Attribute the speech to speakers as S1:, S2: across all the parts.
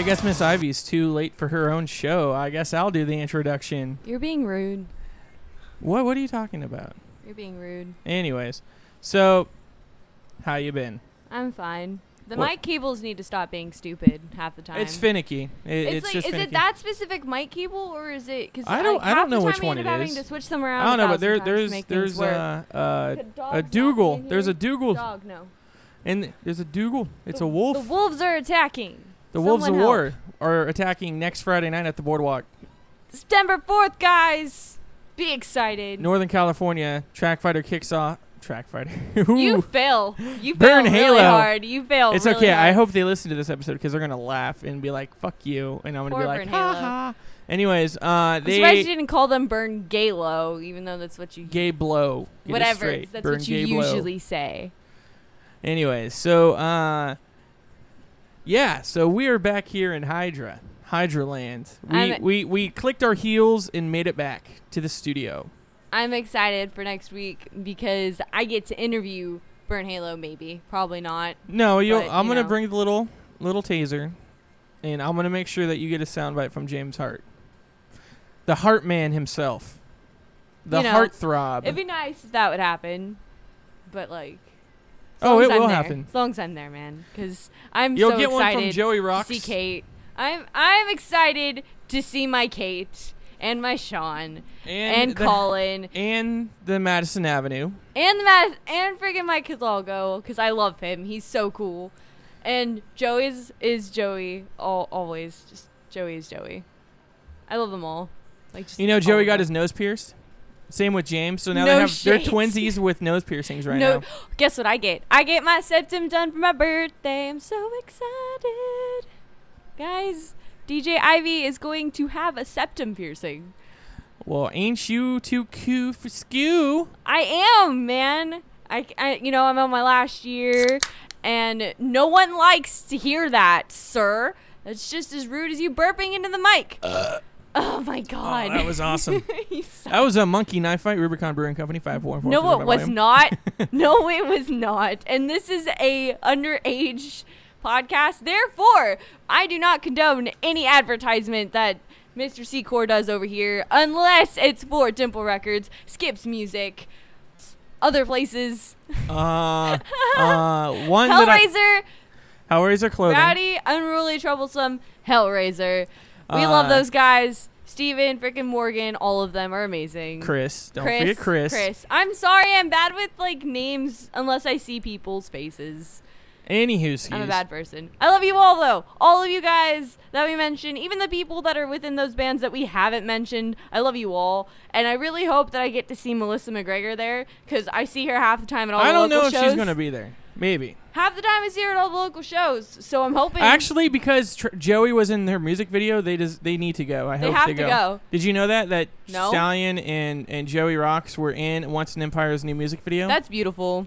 S1: I
S2: guess Miss Ivy's too late for her own show. I guess I'll do the introduction.
S3: You're being rude.
S2: What What are you talking about?
S3: You're being rude.
S2: Anyways, so how you been?
S3: I'm fine. The
S2: What-
S3: mic cables need to stop being stupid half the time.
S2: It's finicky. It-
S3: It's,
S2: it's
S3: like,
S2: just
S3: is
S2: finicky.
S3: it that specific mic cable or is it? Cause
S2: I don't-
S3: Like,
S2: I don't
S3: the
S2: know which
S3: we
S2: one
S3: end
S2: it
S3: having
S2: is.
S3: to switch them around.
S2: I don't know, but there
S3: thousand times to
S2: there's there's
S3: work.
S2: uh, uh, a Dougal. There's a Dougal,
S3: Dog, no.
S2: and there's a Dougal. It's a wolf.
S3: The wolves are attacking.
S2: The wolves of
S3: Someone
S2: war are attacking next Friday night at the boardwalk,
S3: September 4th, guys. Be excited.
S2: Northern California. Track fighter kicks off. Track fighter.
S3: You fail. You
S2: Burn
S3: fail
S2: Halo.
S3: really hard. You fail.
S2: It's
S3: really
S2: okay. I hope they listen to this episode because they're gonna laugh and be like, "Fuck you," and I'm gonna
S3: Poor
S2: be like,
S3: Burn
S2: "Ha
S3: Halo.
S2: ha." Anyways, uh,
S3: I'm surprised you didn't call them Burn Galo, even though that's what you.
S2: gay blow. Get
S3: whatever. That's
S2: Burn
S3: what you
S2: blow.
S3: usually say.
S2: Anyways, so uh, yeah, so we are back here in Hydra, Hydra Land. We
S3: I'm-
S2: we we clicked our heels and made it back to the studio.
S3: I'm excited for next week because I get to interview Burn Halo. Maybe, probably not.
S2: No, you.
S3: But,
S2: I'm
S3: you
S2: gonna
S3: know.
S2: bring the little little taser, and I'm gonna make sure that you get a soundbite from James Hart, the Heart Man himself, the
S3: You know,
S2: Heart Throb.
S3: It'd be nice if that would happen, but like.
S2: Oh, it
S3: I'm
S2: will
S3: there.
S2: happen.
S3: As long as I'm there, man, because I'm
S2: You'll
S3: so
S2: get one
S3: excited
S2: from Joey
S3: to
S2: Rocks.
S3: see Kate. I'm I'm excited to see my Kate and my Sean and,
S2: the-
S3: Colin
S2: and the Madison Avenue.
S3: and the Matt and friggin' Mike Hidalgo because I love him. He's so cool. And Joey's is Joey. All, always, just Joey is Joey. I love them all. Like just
S2: You know, Joey got his nose pierced. Same with James. So now
S3: No
S2: they have they're
S3: shit.
S2: twinsies with nose piercings right
S3: no,
S2: now.
S3: guess what I get? I get my septum done for my birthday. I'm so excited, guys. DJ Ivy is going to have a septum piercing.
S2: Well, ain't you too cute for skew?
S3: I am, man. I, I, you know, I'm on my last year, and no one likes to hear that, sir. That's just as rude as you burping into the mic. Uh, oh my
S2: Oh,
S3: god.
S2: that was awesome. That was a monkey knife fight. Rubicon Brewing Company five four four.
S3: no, it was not. no, it was not. And this is a underage podcast. Therefore, I do not condone any advertisement that Mr. Secor does over here, unless it's for Dimple Records, Skips Music, other places,
S2: Uh, uh, one that I,
S3: Hellraiser.
S2: Hellraiser clothing.
S3: Rowdy, unruly, troublesome, Hellraiser. We love
S2: Uh,
S3: those guys. Steven, freaking Morgan, all of them are amazing.
S2: Chris, don't
S3: Chris,
S2: forget Chris.
S3: Chris. I'm sorry, I'm bad with like names unless I see people's faces.
S2: Anywho,
S3: I'm a bad person. I love you all though. All of you guys that we mentioned, even the people that are within those bands that we haven't mentioned. I love you all, and I really hope that I get to see Melissa McGregor there because I see her half the time at all.
S2: I don't know if
S3: shows.
S2: she's gonna be there. Maybe.
S3: half the time I see her at all the local shows, so I'm hoping.
S2: Actually, because tr- Joey was in their music video, they just they need to go. I
S3: They
S2: hope
S3: have
S2: they
S3: to
S2: go.
S3: go.
S2: Did you know that that
S3: No.
S2: Stallion and and Joey Rocks were in Once an Empire's new music video?
S3: That's beautiful.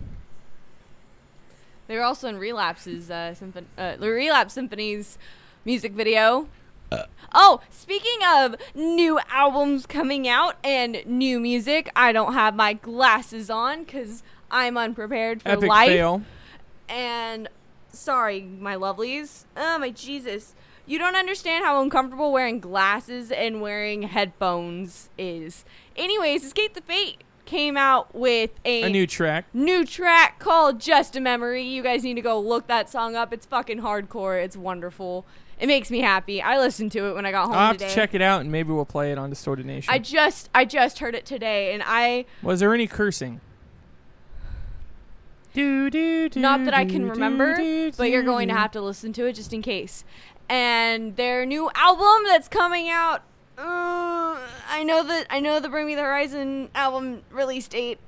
S3: They were also in Relapse's uh, symphon- uh, the Relapse Symphony's music video. Oh, speaking of new albums coming out and new music, I don't have my glasses on because I'm unprepared for
S2: Epic
S3: life.
S2: fail.
S3: And sorry, my lovelies. Oh my Jesus. You don't understand how uncomfortable wearing glasses and wearing headphones is. Anyways, Escape the Fate came out with
S2: A new track.
S3: new track called Just a Memory. You guys need to go look that song up. It's fucking hardcore. It's wonderful. It makes me happy. I listened to it when I got home
S2: I'll have
S3: today.
S2: to check it out and maybe we'll play it on Distorted Nation.
S3: I just I just heard it today and I
S2: was there any cursing? Do, do, do,
S3: not that I can remember, but you're going to have to listen to it just in case. And their new album that's coming out uh, I know that I know the Bring Me the Horizon album release date.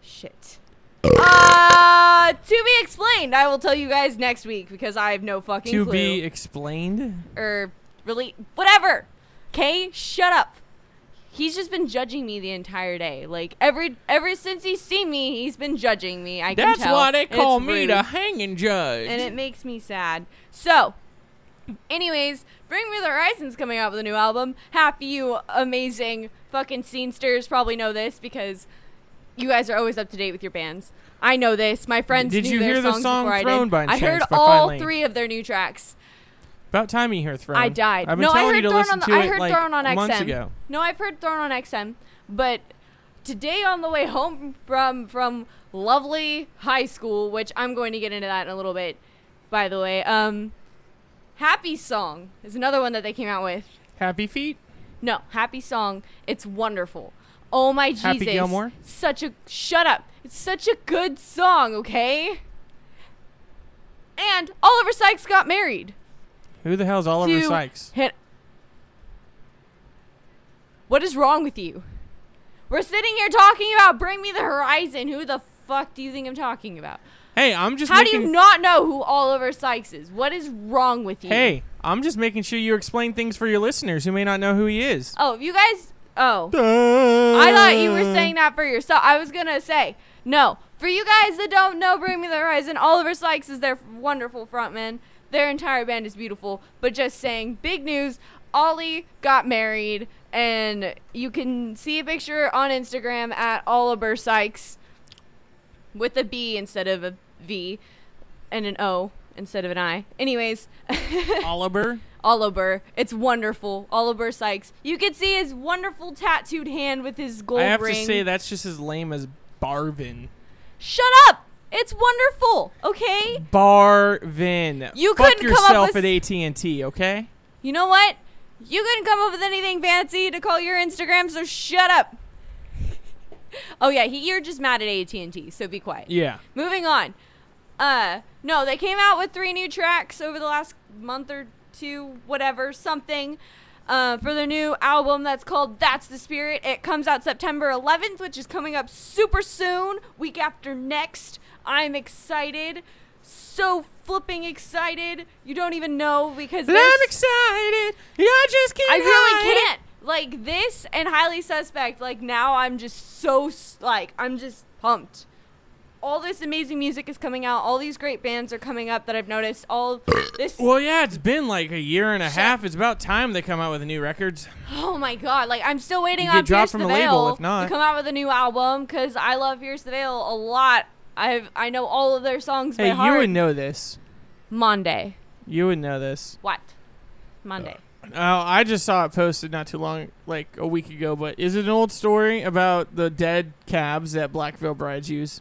S3: Shit. Uh, to be explained. I will tell you guys next week because I have no fucking
S2: To
S3: clue.
S2: be explained.
S3: or really whatever. Okay, shut up. He's just been judging me the entire day. Like every ever since he's seen me, he's been judging me. I can
S2: That's
S3: tell.
S2: why they call me
S3: rude,
S2: the hanging judge.
S3: and it makes me sad. So, anyways, Bring Me the Horizon's coming out with a new album. Happy you amazing fucking scenesters probably know this because you guys are always up to date with your bands. I know this. My friends
S2: Did you hear the song
S3: I
S2: Throne
S3: did.
S2: by
S3: I heard all
S2: Fine Lane?
S3: three of their new tracks.
S2: About time you hear Throne.
S3: I died.
S2: I've been
S3: no, I heard
S2: you to
S3: Throne
S2: listen
S3: on the,
S2: to
S3: I
S2: it
S3: heard
S2: like
S3: Throne on
S2: months
S3: XM.
S2: ago.
S3: No, I've heard Throne on XM, but today on the way home from from lovely high school, which I'm going to get into that in a little bit. By the way, um, Happy Song is another one that they came out with.
S2: Happy Feet.
S3: No, Happy Song. It's wonderful. Oh my Jesus!
S2: Happy Gilmore?
S3: Such a shut up. It's such a good song. Okay. And Oliver Sykes got married.
S2: Who the hell's Oliver
S3: to
S2: Sykes?
S3: Hit. What is wrong with you? We're sitting here talking about Bring Me the Horizon. Who the fuck do you think I'm talking about?
S2: Hey, I'm just
S3: How
S2: making.
S3: do you not know who Oliver Sykes is? What is wrong with you?
S2: hey, I'm just making sure you explain things for your listeners who may not know who he is.
S3: Oh, you guys. Oh. I thought you were saying that for yourself. I was gonna say no. For you guys that don't know, Bring Me the Horizon, Oliver Sykes is their wonderful frontman. Their entire band is beautiful. But just saying, big news: Ollie got married, and you can see a picture on Instagram at Oliver Sykes with a B instead of a V, and an O instead of an I. Anyways.
S2: Oliver.
S3: Oliver. It's wonderful. Oliver Sykes. You can see his wonderful tattooed hand with his gold ring.
S2: I have
S3: ring.
S2: to say that's just as lame as Barvin.
S3: Shut up! It's wonderful. Okay.
S2: Barvin.
S3: You
S2: Fuck
S3: couldn't come up with-
S2: at AT and T, okay?
S3: You know what? You couldn't come up with anything fancy to call your Instagram, so shut up. oh yeah, he, you're just mad at AT and T, so be quiet.
S2: Yeah.
S3: Moving on. Uh, no, they came out with three new tracks over the last month or two, whatever, something. Uh, for their new album that's called That's the Spirit. It comes out September 11th, which is coming up super soon, week after next. I'm excited. So flipping excited. You don't even know because
S2: I'm excited. I just can't.
S3: I really can't. Like this and highly suspect. Like now, I'm just so like I'm just pumped. All this amazing music is coming out. All these great bands are coming up that I've noticed. All this.
S2: Well, yeah, it's been like a year and a
S3: Shut-
S2: half. It's about time they come out with new records.
S3: Oh my god! Like I'm still waiting
S2: You
S3: on
S2: get dropped
S3: Pierce
S2: from
S3: the
S2: the label,
S3: Veil
S2: if not.
S3: to come out with a new album because I love Pierce the Veil a lot. I've I know all of their songs
S2: Hey,
S3: by heart.
S2: you would know this.
S3: Monday.
S2: You would know this.
S3: What? Monday.
S2: Oh, I just saw it posted not too long, like a week ago. But is it an old story about the dead cabs that Black Veil Brides use?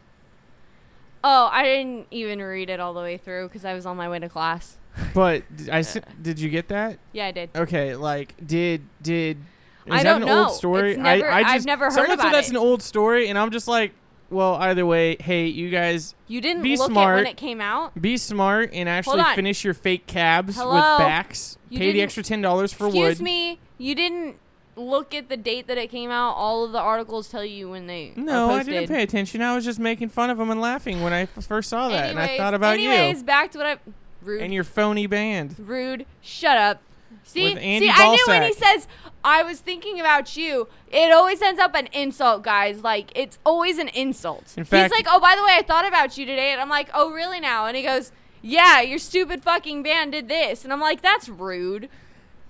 S3: Oh, I didn't even read it all the way through because I was on my way to class.
S2: But d- I s- did you get that?
S3: Yeah, I did.
S2: Okay, like did did is
S3: I
S2: that
S3: don't
S2: an
S3: know.
S2: old story?
S3: It's never-
S2: I, I
S3: I've
S2: just,
S3: never heard
S2: someone said that's
S3: it.
S2: an old story, and I'm just like, well, either way, hey, you guys,
S3: You didn't
S2: Be
S3: look
S2: smart.
S3: at when it came out.
S2: be smart and actually
S3: on.
S2: finish your fake cabs
S3: Hello?
S2: with backs.
S3: You
S2: Pay the
S3: didn't-
S2: extra ten dollars for wood.
S3: Excuse
S2: wood.
S3: me. You didn't look at the date that it came out. All of the articles tell you when they
S2: No,
S3: are
S2: I didn't pay attention. I was just making fun of them and laughing when I f- first saw that, and I thought about
S3: anyways,
S2: you
S3: back to what I rude.
S2: and your phony band.
S3: rude. Shut up. See, see, I knew when he says I was thinking about you. It always ends up an insult, guys. Like it's always an insult.
S2: In fact-
S3: He's like, "Oh, by the way, I thought about you today," and I'm like, "Oh, really now?" And he goes, "Yeah, your stupid fucking band did this," and I'm like, "That's rude."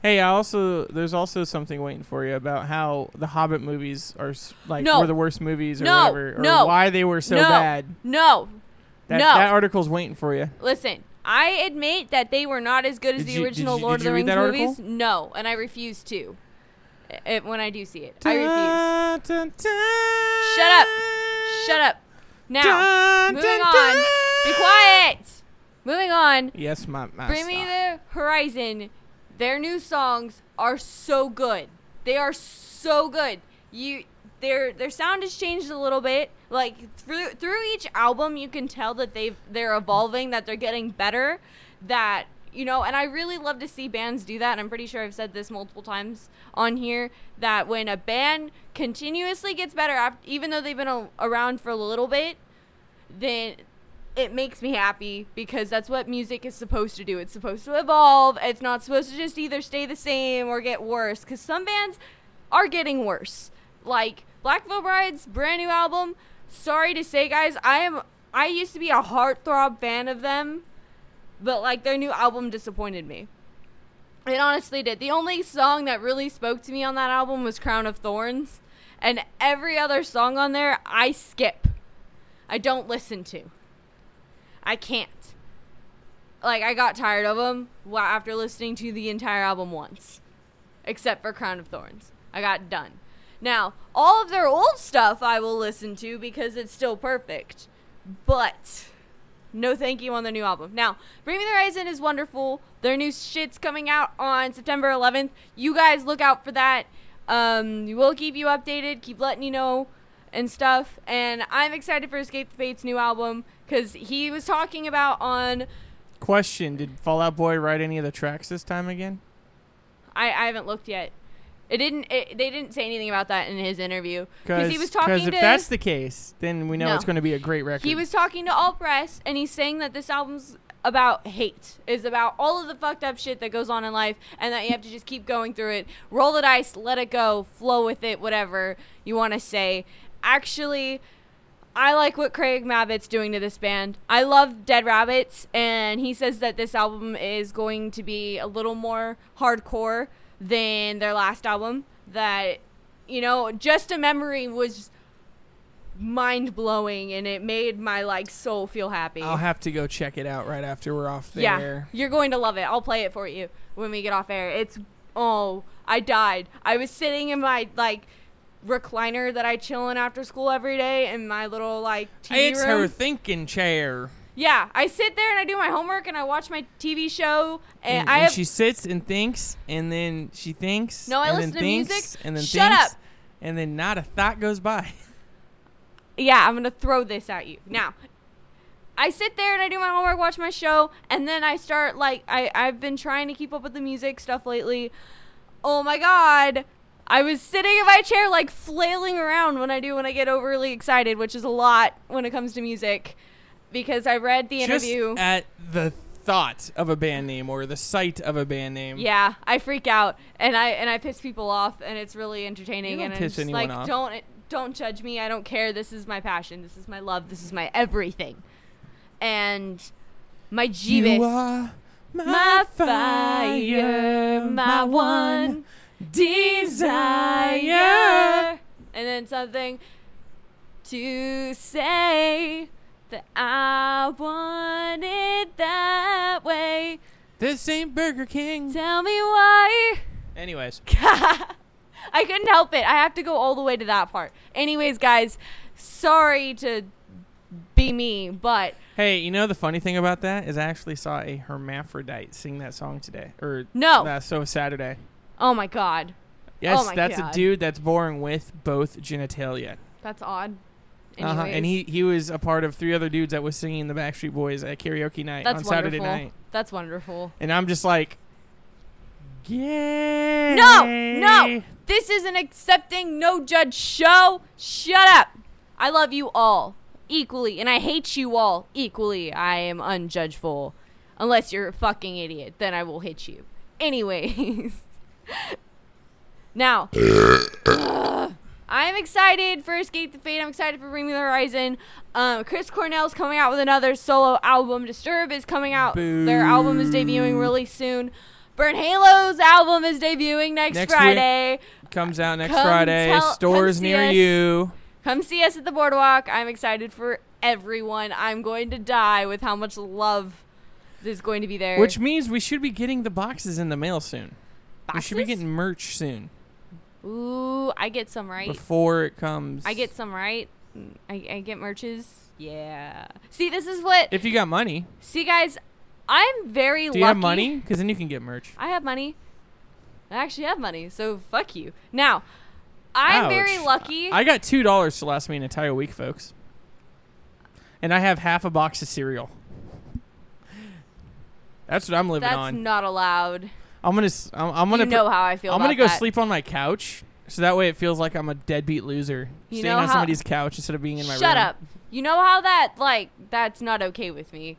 S2: Hey, I also there's also something waiting for you about how the Hobbit movies are like
S3: No.
S2: were the worst movies or
S3: No.
S2: whatever, or
S3: No.
S2: why they were so
S3: no,
S2: bad.
S3: no,
S2: That,
S3: no.
S2: that article's waiting for you.
S3: Listen, I admit that they were not as good as
S2: Did
S3: the
S2: you- did
S3: original
S2: you-
S3: Lord
S2: did
S3: of the Rings
S2: that article?
S3: movies. No, and I refuse to. I- when I do see it, I refuse.
S2: Dun, dun, dun.
S3: Shut up. Shut up. Now, moving on. Be quiet. Moving on.
S2: Yes, my master.
S3: Bring Me the Horizon. Their new songs are so good. They are so good. You their their sound has changed a little bit. Like through through each album you can tell that they've they're evolving, that they're getting better, that you know, and I really love to see bands do that. And I'm pretty sure I've said this multiple times on here that when a band continuously gets better, even though they've been a- around for a little bit, then it makes me happy because that's what music is supposed to do. It's supposed to evolve. It's not supposed to just either stay the same or get worse. Because some bands, are getting worse. Like Black Veil Bride's brand new album. Sorry to say, guys, I am. I used to be a heartthrob fan of them, but like their new album disappointed me. It honestly did. The only song that really spoke to me on that album was Crown of Thorns, and every other song on there I skip. I don't listen to. I can't. Like I got tired of them after listening to the entire album once, except for Crown of Thorns. I got done. Now, all of their old stuff I will listen to because it's still perfect. But no thank you on their new album. Now, Bring Me the Horizon is wonderful. Their new shit's coming out on September 11th. You guys look out for that. Um, we'll keep you updated, keep letting you know and stuff. And I'm excited for Escape the Fate's new album because he was talking about on.
S2: Question: Did Fallout Boy write any of the tracks this time again?
S3: I, I haven't looked yet. It didn't. It, they didn't say anything about that in his interview because he was talking
S2: Because
S3: to.
S2: if that's the case, then we know
S3: No.
S2: it's going to be a great record.
S3: He was talking to Alt Press, and he's saying that this album's about hate, is about all of the fucked up shit that goes on in life, and that you have to just keep going through it, roll the dice, let it go, flow with it, whatever you want to say. Actually, I like what Craig Mabbitt's doing to this band. I love Dead Rabbitts, and he says that this album is going to be a little more hardcore than their last album. That, you know, Just a Memory was mind blowing and it made my like soul feel happy.
S2: I'll have to go check it out right after we're off the
S3: yeah,
S2: air.
S3: you're going to love it. I'll play it for you when we get off air. It's oh, I died. I was sitting in my like recliner that I chill in after school every day in my little like TV
S2: It's
S3: room.
S2: her thinking chair.
S3: Yeah, I sit there and I do my homework and I watch my TV show and,
S2: And,
S3: I
S2: and she sits and thinks, and then she thinks.
S3: No, I
S2: and
S3: listen
S2: then
S3: to
S2: thinks,
S3: music.
S2: And then
S3: Shut
S2: thinks,
S3: up.
S2: And then not a thought goes by.
S3: yeah, I'm gonna throw this at you now. I sit there and I do my homework, watch my show, and then I start like I I've been trying to keep up with the music stuff lately. Oh my god. I was sitting in my chair like flailing around when I do when I get overly excited, which is a lot when it comes to music because I read the
S2: Just
S3: interview.
S2: at the thought of a band name or the sight of a band name.
S3: Yeah, I freak out and I and I piss people off and it's really entertaining and I'm
S2: piss
S3: just
S2: anyone
S3: like
S2: off.
S3: don't don't judge me. I don't care. This is my passion. This is my love. This is my everything. And my
S2: You are my,
S3: my fire, my one desire. And then something to say that I want it that way.
S2: This ain't Burger King.
S3: Tell me why.
S2: Anyways,
S3: I couldn't help it. I have to go all the way to that part. Anyways, guys, sorry to be me, but
S2: hey, you know the funny thing about that is I actually saw a hermaphrodite sing that song today, or
S3: No.
S2: uh, so Saturday.
S3: oh my god,
S2: Yes,
S3: Oh my
S2: that's
S3: God.
S2: a dude that's born with both genitalia.
S3: that's odd.
S2: Uh-huh. And he he was a part of three other dudes that was singing the Backstreet Boys at karaoke night
S3: that's
S2: on
S3: wonderful.
S2: Saturday night.
S3: That's wonderful.
S2: And I'm just like, yeah.
S3: No, no, this is an accepting, no judge show. Shut up. I love you all equally, and I hate you all equally. I am unjudgeful. Unless you're a fucking idiot, then I will hit you. Anyways. now, I'm excited for Escape the Fate. I'm excited for Bring Me the Horizon. Um, Chris Cornell's coming out with another solo album. Disturb is coming out. Their album is debuting really soon. Burn Halo's album is debuting next,
S2: Next week.
S3: Friday.
S2: Comes out next
S3: Come
S2: Friday.
S3: tell-
S2: Stores near
S3: us.
S2: you.
S3: Come see us at the boardwalk. I'm excited for everyone. I'm going to die with how much love is going to be there.
S2: Which means we should be getting the boxes in the mail soon. We should be getting merch soon
S3: Ooh, I get some right.
S2: before it comes.
S3: I get some right. I, I get merches. Yeah. See, this is what.
S2: If you got money,
S3: See, guys, I'm very lucky.
S2: do
S3: lucky.
S2: you have money? Because then you can get merch.
S3: I have money. I actually have money, so fuck you. Now, I'm very lucky.
S2: I got two dollars to last me an entire week, folks. And I have half a box of cereal. That's what I'm living
S3: That's
S2: on.
S3: That's not allowed.
S2: I'm gonna. s- I'm, I'm gonna.
S3: you know how I feel.
S2: I'm gonna
S3: about
S2: go
S3: that.
S2: sleep on my couch, so that way it feels like I'm a deadbeat loser
S3: You
S2: staying
S3: know
S2: on
S3: how-
S2: somebody's couch instead of being in my room.
S3: Shut up. You know how that like that's not okay with me.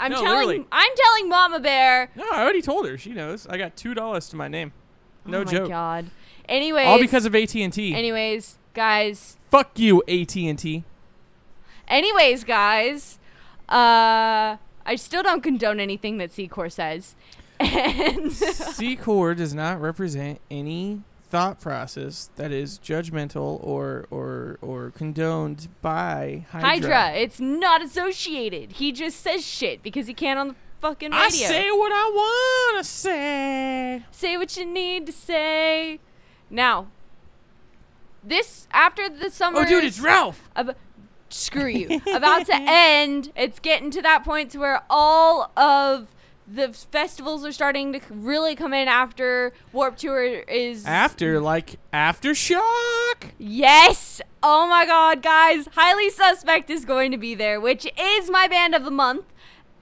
S3: I'm
S2: No,
S3: telling
S2: literally.
S3: I'm telling Mama Bear.
S2: No, I already told her. She knows. I got two dollars to my name. No
S3: oh my
S2: joke.
S3: god. Anyways,
S2: All because of AT and T.
S3: anyways, guys.
S2: Fuck you, AT and T.
S3: Anyways, guys. Uh, I still don't condone anything that Secor says. And
S2: C-Core does not represent any thought process that is judgmental or or or condoned by Hydra.
S3: Hydra, it's not associated. He just says shit because he can't on the fucking radio.
S2: I say what I wanna say.
S3: Say what you need to say. Now, this after the summer.
S2: Oh, dude, it's Ralph.
S3: ab- screw you. About to end. It's getting to that point to where all of the festivals are starting to really come in after Warp Tour is
S2: After like aftershock.
S3: Yes! Oh my god, guys. Highly Suspect is going to be there, which is my band of the month.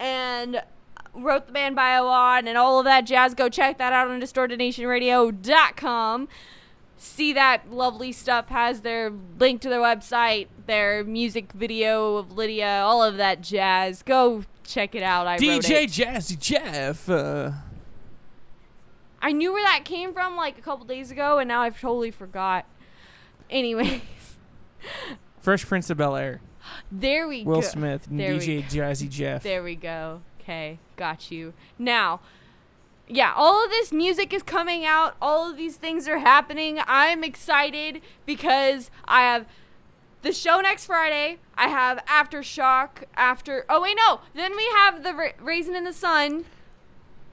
S3: And wrote the band bio on and all of that jazz. Go check that out on distortednationradio.com. See that lovely stuff has their link to their website, their music video of Lydia, all of that jazz. Go check it out. I wrote
S2: DJ. Jazzy Jeff. Uh,
S3: I knew where that came from like a couple days ago, and now I've totally forgot. Anyways,
S2: Fresh Prince of Bel Air.
S3: there we
S2: Will
S3: go.
S2: Will Smith.
S3: There
S2: DJ Jazzy Jeff.
S3: There we go. Okay, got you. Now, yeah, all of this music is coming out. All of these things are happening. I'm excited because I have the show next Friday. I have Aftershock after. Oh wait, no. Then we have the Ra- Raisin in the Sun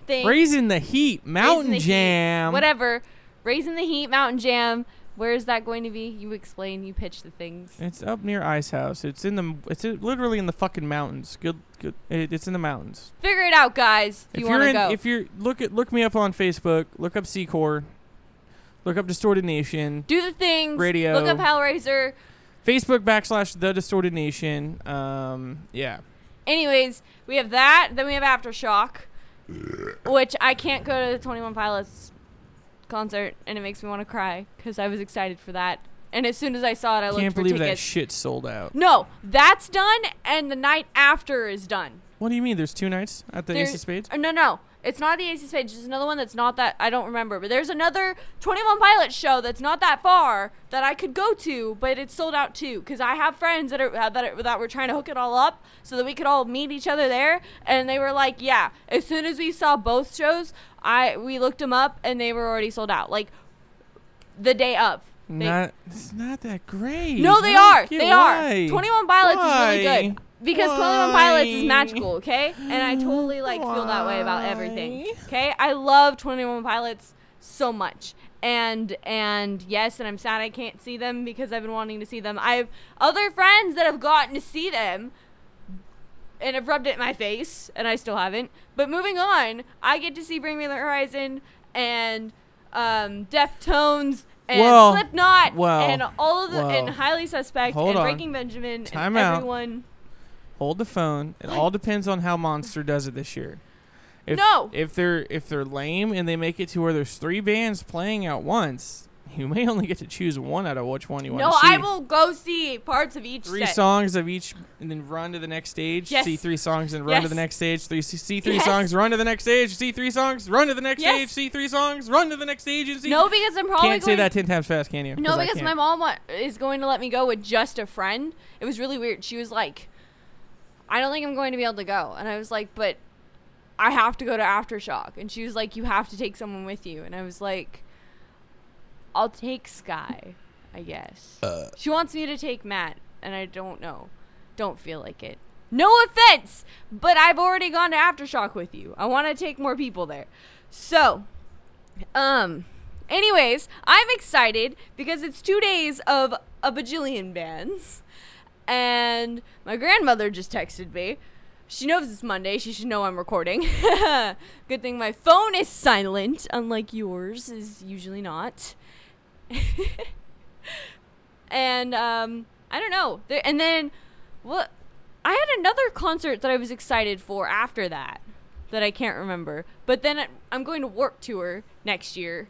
S3: thing.
S2: Raising the Heat. Mountain
S3: the Heat,
S2: Jam.
S3: Whatever. Raising the Heat, Mountain Jam. Where is that going to be? You explain. You pitch the things.
S2: It's up near Ice House. It's in the. It's literally in the fucking mountains. Good. Good. It, it's in the mountains.
S3: Figure it out, guys. If,
S2: if
S3: you want to go.
S2: if you're look at look me up on Facebook. Look up C-Core. Look up Distorted Nation.
S3: Do the things.
S2: Radio.
S3: Look up Hellraiser.
S2: Facebook backslash The Distorted Nation. Um. Yeah.
S3: Anyways, we have that. Then we have Aftershock, which I can't go to the Twenty One Pilots concert, and it makes me want to cry because I was excited for that. And as soon as I saw it, I looked
S2: Can't
S3: for
S2: believe that
S3: tickets.
S2: shit sold out.
S3: no, that's done, and the night after is done.
S2: What do you mean? There's two nights at the Ace of Spades.
S3: uh, No, no, it's not the Ace of Spades. There's another one that's not that. I don't remember, but there's another Twenty One Pilots show that's not that far that I could go to, but it's sold out too. Because I have friends that are uh, that are, that were trying to hook it all up so that we could all meet each other there, and they were like, "Yeah." As soon as we saw both shows, I we looked them up, and they were already sold out. Like the day of. They-
S2: not. It's not that great.
S3: no, they are. They
S2: why.
S3: are. Twenty One Pilots is really good because Twenty One Pilots is magical. Okay, and I totally like feel that way about everything. Okay, I love Twenty One Pilots so much. And and yes, and I'm sad I can't see them because I've been wanting to see them. I have other friends that have gotten to see them and have rubbed it in my face, and I still haven't. But moving on, I get to see Bring Me the Horizon and um, Deftones and
S2: Well,
S3: Slipknot
S2: well,
S3: and all of the and. Highly Suspect and
S2: on.
S3: Breaking Benjamin
S2: Time
S3: and
S2: out.
S3: everyone.
S2: Hold the phone. It all depends on how Monster does it this year. If,
S3: No.
S2: If they're if they're lame and they make it to where there's three bands playing at once, you may only get to choose one out of which one you want to see.
S3: No, I will go see parts of each
S2: Three
S3: set.
S2: songs of each, and then run to the next stage.
S3: Yes.
S2: See three songs and run to the next stage. Three see three
S3: Yes.
S2: songs, run to the next stage. See three songs, run to the next
S3: Yes.
S2: stage. See three songs, run to the next stage. And see
S3: No, because I'm probably
S2: can't say that ten times fast, can you?
S3: No, because my mom wa- is going to let me go with just a friend. It was really weird. She was like, I don't think I'm going to be able to go. And I was like, but I have to go to Aftershock. And she was like, you have to take someone with you. And I was like, I'll take Sky, I guess.
S2: Uh.
S3: she wants me to take Matt. And I don't know. Don't feel like it. No offense, but I've already gone to Aftershock with you. I want to take more people there. So, um, anyways, I'm excited because it's two days of a bajillion bands. And my grandmother just texted me. She knows it's Monday. She should know I'm recording. Good thing my phone is silent, unlike yours is usually not. and um, I don't know. And then what? I had another concert that I was excited for after that that I can't remember. But then I'm going to Warp Tour next year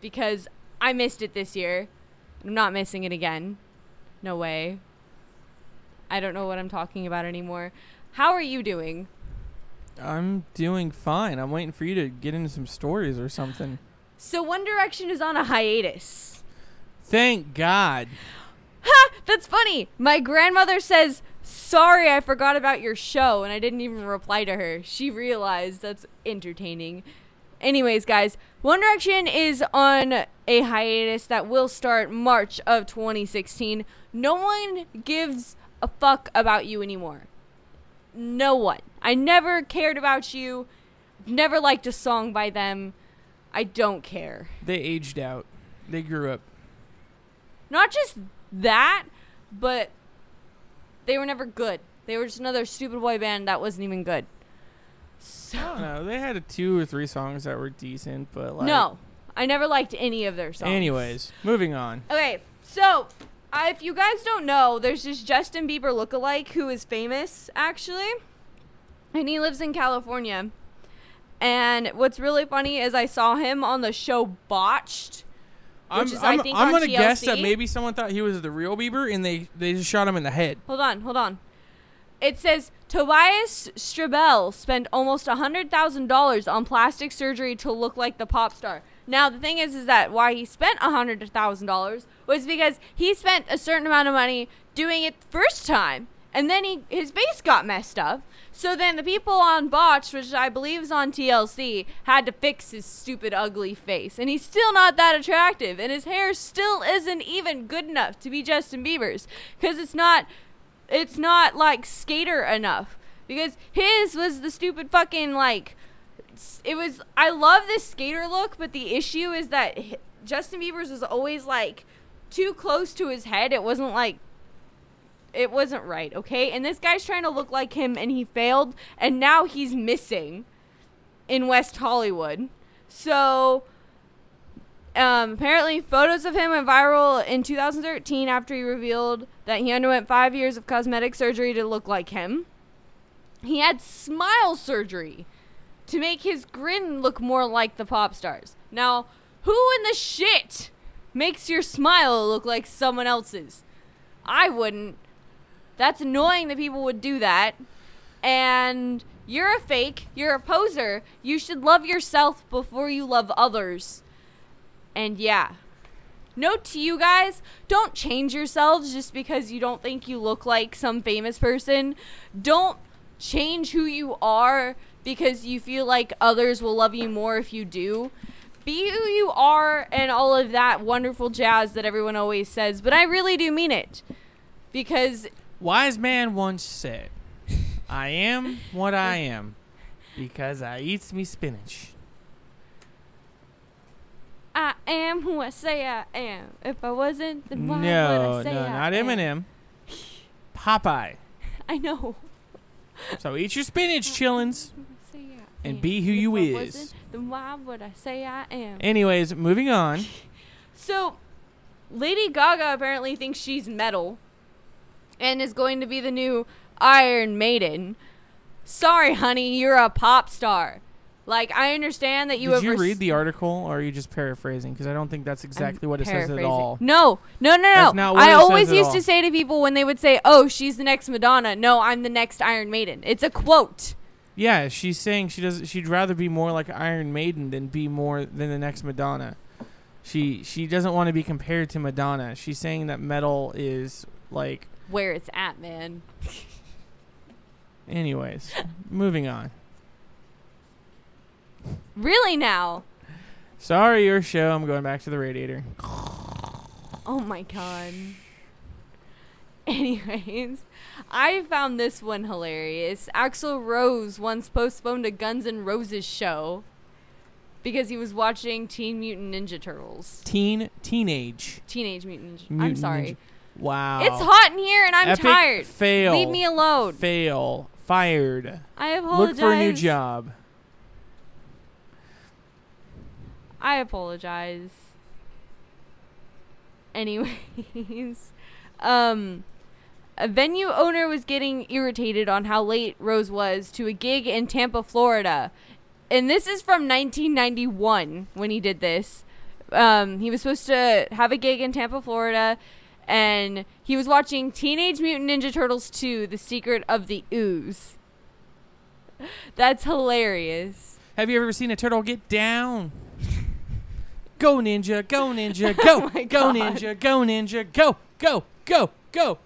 S3: because I missed it this year. I'm not missing it again. No way. I don't know what I'm talking about anymore. How are you doing?
S2: I'm doing fine. I'm waiting for you to get into some stories or something.
S3: So One Direction is on a hiatus.
S2: Thank God.
S3: Ha! That's funny. My grandmother says, Sorry, I forgot about your show, and I didn't even reply to her. She realized that's entertaining. Anyways, guys, One Direction is on a hiatus that will start March of 2016. No one gives a fuck about you anymore. No one. I never cared about you. Never liked a song by them. I don't care.
S2: They aged out. They grew up.
S3: Not just that, but they were never good. They were just another stupid boy band that wasn't even good. So
S2: I don't know. They had a two or three songs that were decent, but like
S3: no, I never liked any of their songs.
S2: Anyways, moving on.
S3: Okay, so Uh, if you guys don't know, there's this Justin Bieber lookalike who is famous actually, and he lives in California. And what's really funny is I saw him on the show Botched.
S2: I'm,
S3: Which is, I
S2: I'm, I'm
S3: on
S2: gonna guess that maybe someone thought he was the real Bieber and they they just shot him in the head.
S3: Hold on, hold on. It says Tobias Strabel spent almost $100,000 on plastic surgery to look like the pop star. Now, the thing is, is that why he spent a $100,000 was because he spent a certain amount of money doing it the first time. And then he his face got messed up. So then the people on Botch, which I believe is on TLC, had to fix his stupid ugly face. And he's still not that attractive. And his hair still isn't even good enough to be Justin Bieber's. Because it's not it's not like skater enough because his was the stupid fucking like it was I love this skater look but the issue is that Justin Bieber's was always like too close to his head. It wasn't like it wasn't right okay? And this guy's trying to look like him and he failed and now he's missing in West Hollywood. So um, apparently, photos of him went viral in 2013 after he revealed that he underwent five years of cosmetic surgery to look like him. He had smile surgery to make his grin look more like the pop stars. Now, who in the shit makes your smile look like someone else's? I wouldn't. That's annoying that people would do that. And you're a fake, you're a poser. You should love yourself before you love others. And yeah. Note to you guys, don't change yourselves just because you don't think you look like some famous person. Don't change who you are because you feel like others will love you more if you do. Be who you are and all of that wonderful jazz that everyone always says, but I really do mean it. Because
S2: Wise man once said, "I am what I am because I eats me spinach."
S3: I am who I say I am. If I wasn't, then why would
S2: No,
S3: I say
S2: no,
S3: I
S2: not
S3: am?
S2: Eminem. Popeye.
S3: I know.
S2: So eat your spinach, chillins. And
S3: am.
S2: be who you is.
S3: Then why would I say I am?
S2: Anyways, moving on.
S3: So, Lady Gaga apparently thinks she's metal and is going to be the new Iron Maiden. Sorry, honey, you're a pop star. Like, I understand that you
S2: Did
S3: have
S2: you read the article, or are you just paraphrasing? Because I don't think that's
S3: I'm
S2: exactly what it says at all.
S3: No, no, no, no.
S2: That's not what
S3: I always used to say to people when they would say, "Oh, she's the next Madonna." No, I'm the next Iron Maiden. It's a quote.
S2: Yeah, she's saying she does. She'd rather be more like Iron Maiden than be more than the next Madonna. She she doesn't want to be compared to Madonna. She's saying that metal is like.
S3: Where it's at, man.
S2: Anyways, moving on.
S3: Really now?
S2: Sorry, your show. I'm going back to the radiator.
S3: Oh my god. Anyways, I found this one hilarious. Axl Rose once postponed a Guns N' Roses show because he was watching Teen Mutant Ninja Turtles.
S2: Teen teenage.
S3: Teenage Mutant. Ninja- I'm sorry.
S2: Ninja- Wow.
S3: It's hot in here and I'm
S2: Epic
S3: tired.
S2: Fail.
S3: Leave me alone.
S2: Fail. Fired.
S3: I apologize.
S2: Look for a new job.
S3: I apologize. Anyways, um, a venue owner was getting irritated on how late Rose was to a gig in Tampa, Florida. And this is from 1991 when he did this. Um, he was supposed to have a gig in Tampa, Florida, and he was watching Teenage Mutant Ninja Turtles 2 The Secret of the Ooze. That's hilarious.
S2: Have you ever seen a turtle get down? Go ninja, go ninja, go,
S3: Oh
S2: go
S3: God.
S2: ninja, go ninja, go, go, go, go.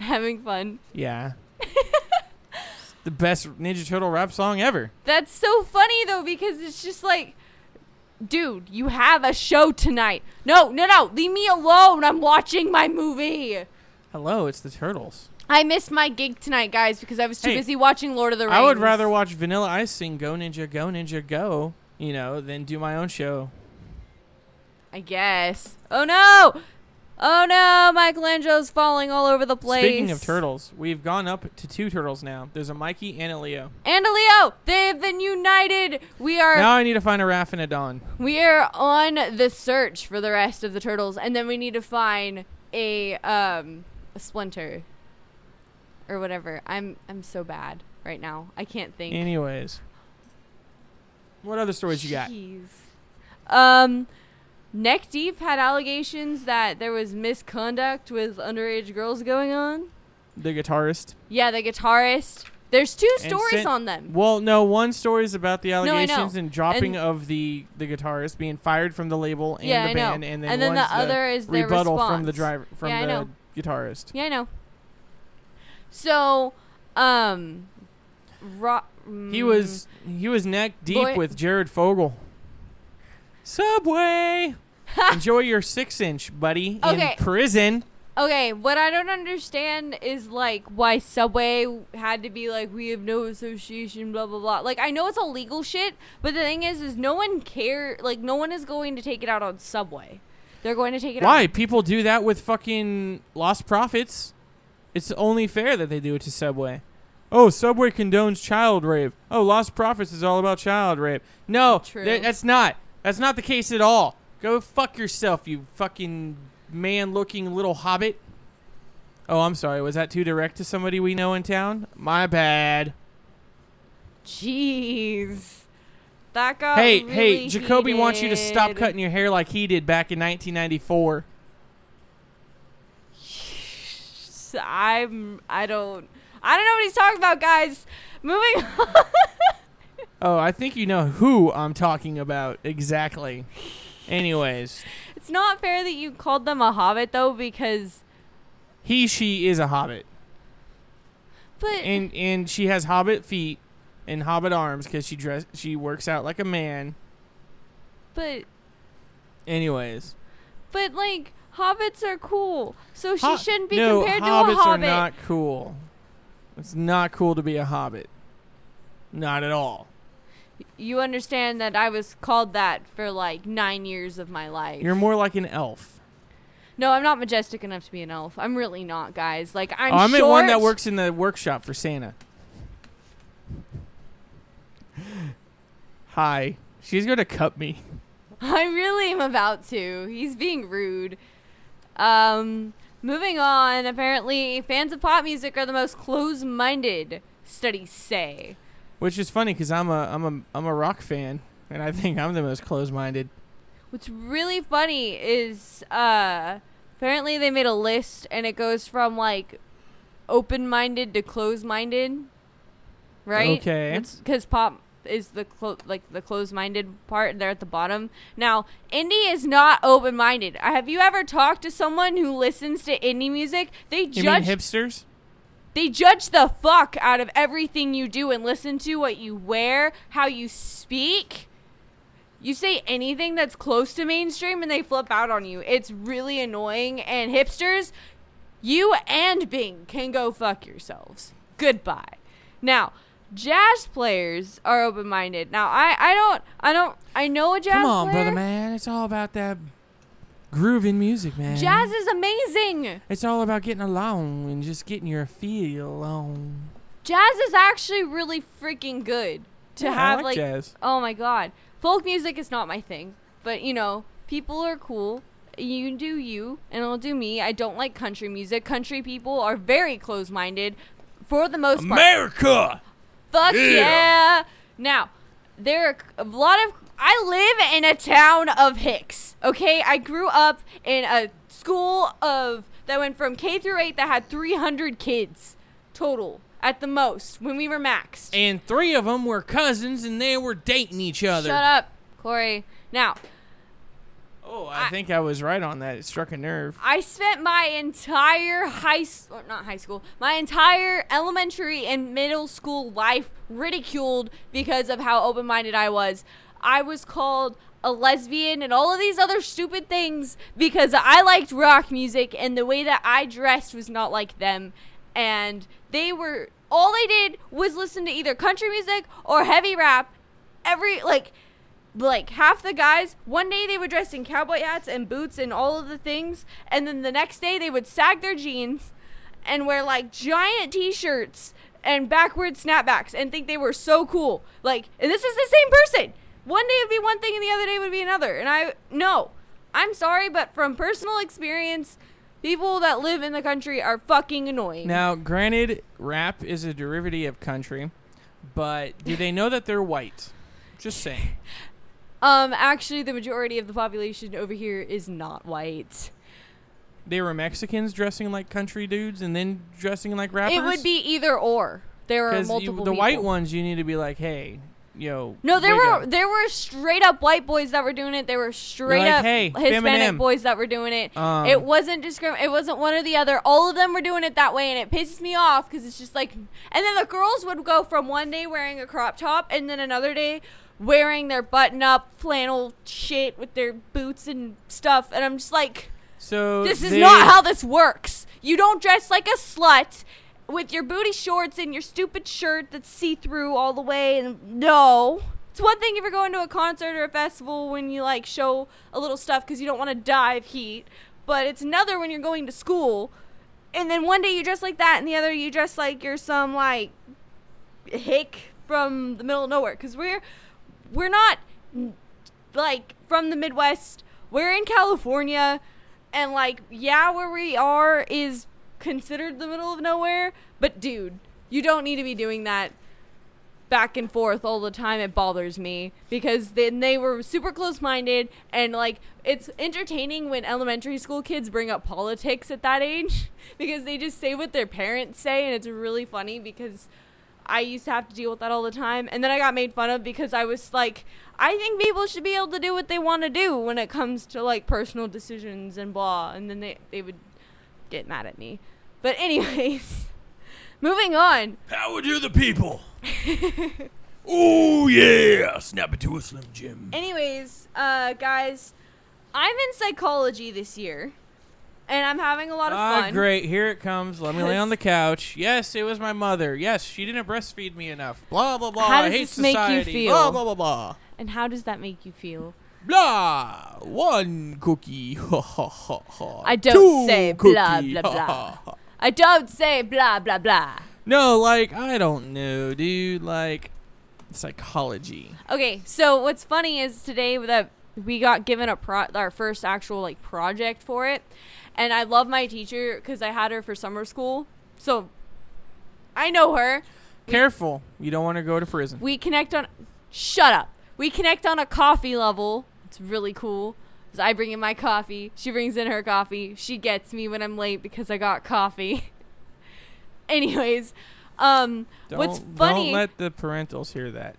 S3: Having fun.
S2: Yeah. the best Ninja Turtle rap song ever.
S3: That's so funny though because it's just like, dude, you have a show tonight. No, no, no, leave me alone. I'm watching my movie.
S2: Hello, it's the Turtles.
S3: I missed my gig tonight, guys, because I was too
S2: Hey,
S3: busy watching Lord of the Rings.
S2: I would rather watch Vanilla Ice sing Go Ninja, Go Ninja, Go, you know, than do my own show.
S3: I guess. Oh no! Oh no! Michelangelo's falling all over the place.
S2: Speaking of turtles, we've gone up to two turtles now. There's a Mikey and a Leo.
S3: and a Leo, they've been united. We are
S2: Now I need to find a Raph and a Don.
S3: we are on the search for the rest of the turtles, and then we need to find a um a splinter or whatever. I'm I'm so bad right now. I can't think.
S2: Anyways. What other stories you got?
S3: Jeez. Um, Neck Deep had allegations that there was misconduct with underage girls going on.
S2: The guitarist.
S3: Yeah, the guitarist. There's two
S2: And
S3: stories
S2: sent-
S3: on them.
S2: Well, no, one story is about the allegations and dropping
S3: And-
S2: of the the guitarist being fired from the label and
S3: Yeah,
S2: the band, and then,
S3: And then the
S2: one's
S3: other is the
S2: rebuttal from the driver from
S3: Yeah,
S2: the guitarist.
S3: Yeah, I know. So, um, ro-
S2: He
S3: mm,
S2: was he was neck deep
S3: Boy-
S2: with Jared Fogle. Subway. Enjoy your six inch, buddy,
S3: Okay.
S2: in prison.
S3: Okay, what I don't understand is like why Subway had to be like we have no association, blah blah blah. Like I know it's illegal shit, but the thing is, is no one care. Like no one is going to take it out on Subway. They're going to take it
S2: Why?
S3: out.
S2: People do that with fucking lost profits. It's only fair that they do it to Subway. Oh, Subway condones child rape. Oh, Lost Profits is all about child rape. No,
S3: True.
S2: th- that's not. That's not the case at all. Go fuck yourself, you fucking man-looking little hobbit. Oh, I'm sorry. Was that too direct to somebody we know in town? My bad.
S3: Jeez, that got
S2: hey,
S3: really
S2: hey, Jacoby wants you to stop cutting your hair like he did back in 1994.
S3: I'm. I don't. I don't know what he's talking about, guys. Moving on.
S2: Oh, I think you know who I'm talking about exactly. Anyways,
S3: it's not fair that you called them a hobbit though, because.
S2: he she is a hobbit,
S3: But
S2: and and she has hobbit feet and hobbit arms because she dress she works out like a man.
S3: but
S2: Anyways,
S3: but like hobbits are cool, so she
S2: Ho-
S3: shouldn't be
S2: no,
S3: compared to
S2: hobbits
S3: a hobbit.
S2: are not cool. It's not cool to be a hobbit. Not at all.
S3: You understand that I was called that for like nine years of my life.
S2: You're more like an elf.
S3: no, I'm not majestic enough to be an elf. I'm really not, guys. Like I'm.
S2: oh, I meant one that works in the workshop for Santa. Hi. She's going to cut me.
S3: I really am about to. He's being rude. Um, moving on. Apparently, fans of pop music are the most close-minded. Studies say.
S2: Which is funny because I'm a I'm a I'm a rock fan, and I think I'm the most closed-minded.
S3: What's really funny is uh, apparently they made a list, and it goes from like open-minded to closed-minded. Right?
S2: Okay.
S3: Because pop is the clo- like the closed-minded part. They're at the bottom. Now, indie is not open-minded. Have you ever talked to someone who listens to indie music? They
S2: You
S3: judge
S2: mean hipsters?
S3: They judge the fuck out of everything you do and listen to what you wear, how you speak. You say anything that's close to mainstream and they flip out on you. It's really annoying. And hipsters, you and Bing can go fuck yourselves. Goodbye. Now, jazz players are open minded. Now, I, I don't, I don't, I know a jazz
S2: Come on,
S3: player.
S2: brother man. It's all about that grooving music, man.
S3: Jazz is amazing.
S2: It's all about getting along and just getting your feel on.
S3: Jazz is actually really freaking good to
S2: Yeah, I
S3: have
S2: like
S3: like
S2: jazz.
S3: Oh my god. Folk music is not my thing. But you know, people are cool. You do you, and I'll do me. I don't like country music. Country people are very close minded for the most part.
S2: America.
S3: Fuck
S2: Yeah.
S3: yeah. Now, there are a lot of. I live in a town of Hicks. Okay, I grew up in a school of that went from K through eight that had 300 kids total at the most when we were maxed.
S2: And three of them were cousins, and they were dating each other.
S3: Shut up, Corey. Now,
S2: Oh, I,
S3: I-
S2: think I was right on that. It struck a nerve.
S3: I spent my entire high school, not high school, my entire elementary and middle school life ridiculed because of how open-minded I was. I was called a lesbian and all of these other stupid things because I liked rock music and the way that I dressed was not like them. And they were all they did was listen to either country music or heavy rap. Every like like half the guys one day they would dress in cowboy hats and boots and all of the things and then the next day they would sag their jeans and wear like giant t-shirts and backward snapbacks and think they were so cool. Like and this is the same person one day would be one thing and the other day would be another and i no i'm sorry but from personal experience people that live in the country are fucking annoying
S2: Now, granted, rap is a derivative of country, but do they know that they're white? Just saying.
S3: um actually the majority of the population over here is not white
S2: They were Mexicans dressing like country dudes and then dressing like rappers.
S3: It would be either or. There are multiple.
S2: the white ones. You need to be like, hey, yo.
S3: No, there were
S2: up.
S3: there were straight up white boys that were doing it. There were straight
S2: like,
S3: up
S2: "Hey,
S3: Hispanic
S2: Eminem."
S3: boys that were doing it.
S2: Um,
S3: it wasn't discrim. It wasn't one or the other. All of them were doing it that way, and it pisses me off because it's just like. And then the girls would go from one day wearing a crop top, and then another day wearing their button up flannel shit with their boots and stuff, and I'm just like.
S2: So
S3: This is
S2: they-
S3: not how this works. You don't dress like a slut with your booty shorts and your stupid shirt that's see through all the way. And no, it's one thing if you're going to a concert or a festival when you like show a little stuff because you don't want to of heat. But it's another when you're going to school, and then one day you dress like that, and the other you dress like you're some like hick from the middle of nowhere. Because we're we're not like from the Midwest. We're in California, and like yeah, where we are is considered the middle of nowhere. But dude, you don't need to be doing that back and forth all the time. It bothers me because then they were super close minded and like it's entertaining when elementary school kids bring up politics at that age because they just say what their parents say and it's really funny because I used to have to deal with that all the time. And then I got made fun of because I was like, I think people should be able to do what they want to do when it comes to like personal decisions and blah. And then they, they would get mad at me. But, anyways, moving on.
S4: Power to the people. oh yeah, snap it to a slim Jim.
S3: Anyways, uh, guys, I'm in psychology this year. And I'm having a lot of
S2: Ah,
S3: fun.
S2: great. Here it comes. Let me lay on the couch. Yes, it was my mother. Yes, she didn't breastfeed me enough. Blah blah blah.
S3: How
S2: I
S3: does
S2: hate
S3: this make you feel?
S2: Blah blah blah blah.
S3: And how does that make you feel?
S2: Blah. One cookie. Ha ha ha ha.
S3: I don't
S2: Two
S3: say blah,
S2: cookie.
S3: blah, blah.
S2: ha, ha.
S3: I don't say blah, blah, blah.
S2: No, like I don't know, dude. Like psychology.
S3: Okay, so what's funny is today that we got given a pro- our first actual like project for it, and I love my teacher because I had her for summer school, so I know her.
S2: Careful. You don't want to go to prison.
S3: We connect on. Shut up. We connect on a coffee level. It's really cool. 'cause I bring in my coffee. She brings in her coffee. She gets me when I'm late because I got coffee. Anyways, um,
S2: Don't,
S3: what's funny?
S2: Don't let the parentals hear that.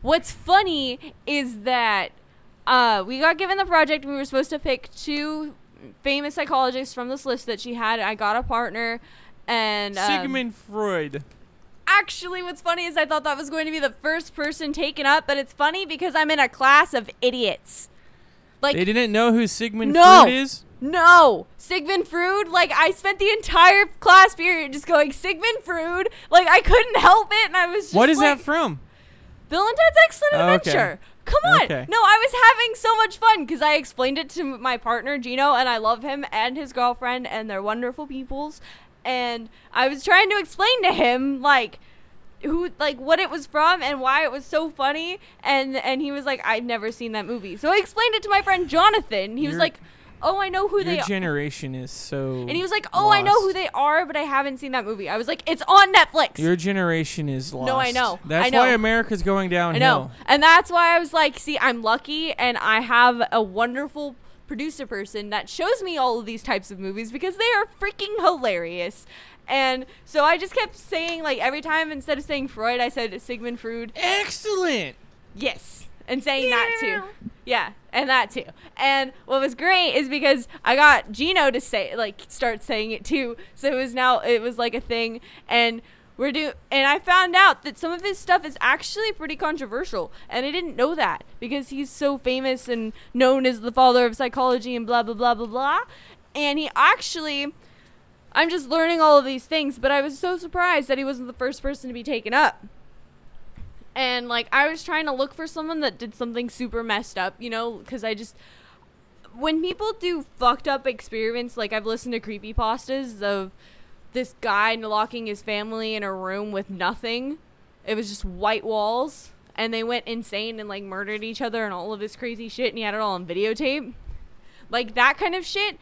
S3: What's funny is that uh, we got given the project. We were supposed to pick two famous psychologists from this list that she had. I got a partner, and um,
S2: Sigmund Freud.
S3: Actually, what's funny is I thought that was going to be the first person taken up, but it's funny because I'm in a class of idiots. Like
S2: They didn't know who Sigmund
S3: No.
S2: Freud is.
S3: no, Sigmund Freud. Like I spent the entire class period just going Sigmund Freud. Like I couldn't help it, and I was just
S2: What is
S3: like,
S2: that from?
S3: Bill and Ted's Excellent
S2: Oh, okay.
S3: Adventure. Come on.
S2: Okay.
S3: No, I was having so much fun because I explained it to my partner Gino, and I love him and his girlfriend, and they're wonderful peoples. And I was trying to explain to him like who like what it was from and why it was so funny and and he was like I've never seen that movie. So I explained it to my friend Jonathan. He was
S2: Your-
S3: like, "Oh, I know who they
S2: Your
S3: are."
S2: generation is so.
S3: And he was like, "Oh, I know who they are, but I haven't seen that movie." I was like, "It's on Netflix."
S2: Your generation is lost.
S3: No, I know.
S2: That's
S3: I know.
S2: why America's going downhill.
S3: I know. And that's why I was like, see, I'm lucky and I have a wonderful producer person that shows me all of these types of movies because they are freaking hilarious. And so I just kept saying, like, every time instead of saying Freud, I said Sigmund Freud.
S2: Excellent.
S3: Yes. And saying that too. Yeah. and that too. And what was great is because I got Gino to say like start saying it too. So it was now it was like a thing and we're do and I found out that some of his stuff is actually pretty controversial and I didn't know that because he's so famous and known as the father of psychology and blah blah blah blah blah. And he actually I'm just learning all of these things, but I was so surprised that he wasn't the first person to be taken up and like I was trying to look for someone that did something super messed up, you know, because I just when people do fucked up experiments, like I've listened to creepy pastas of this guy locking his family in a room with nothing. It was just white walls, and they went insane and like murdered each other and all of this crazy shit, and he had it all on videotape. Like that kind of shit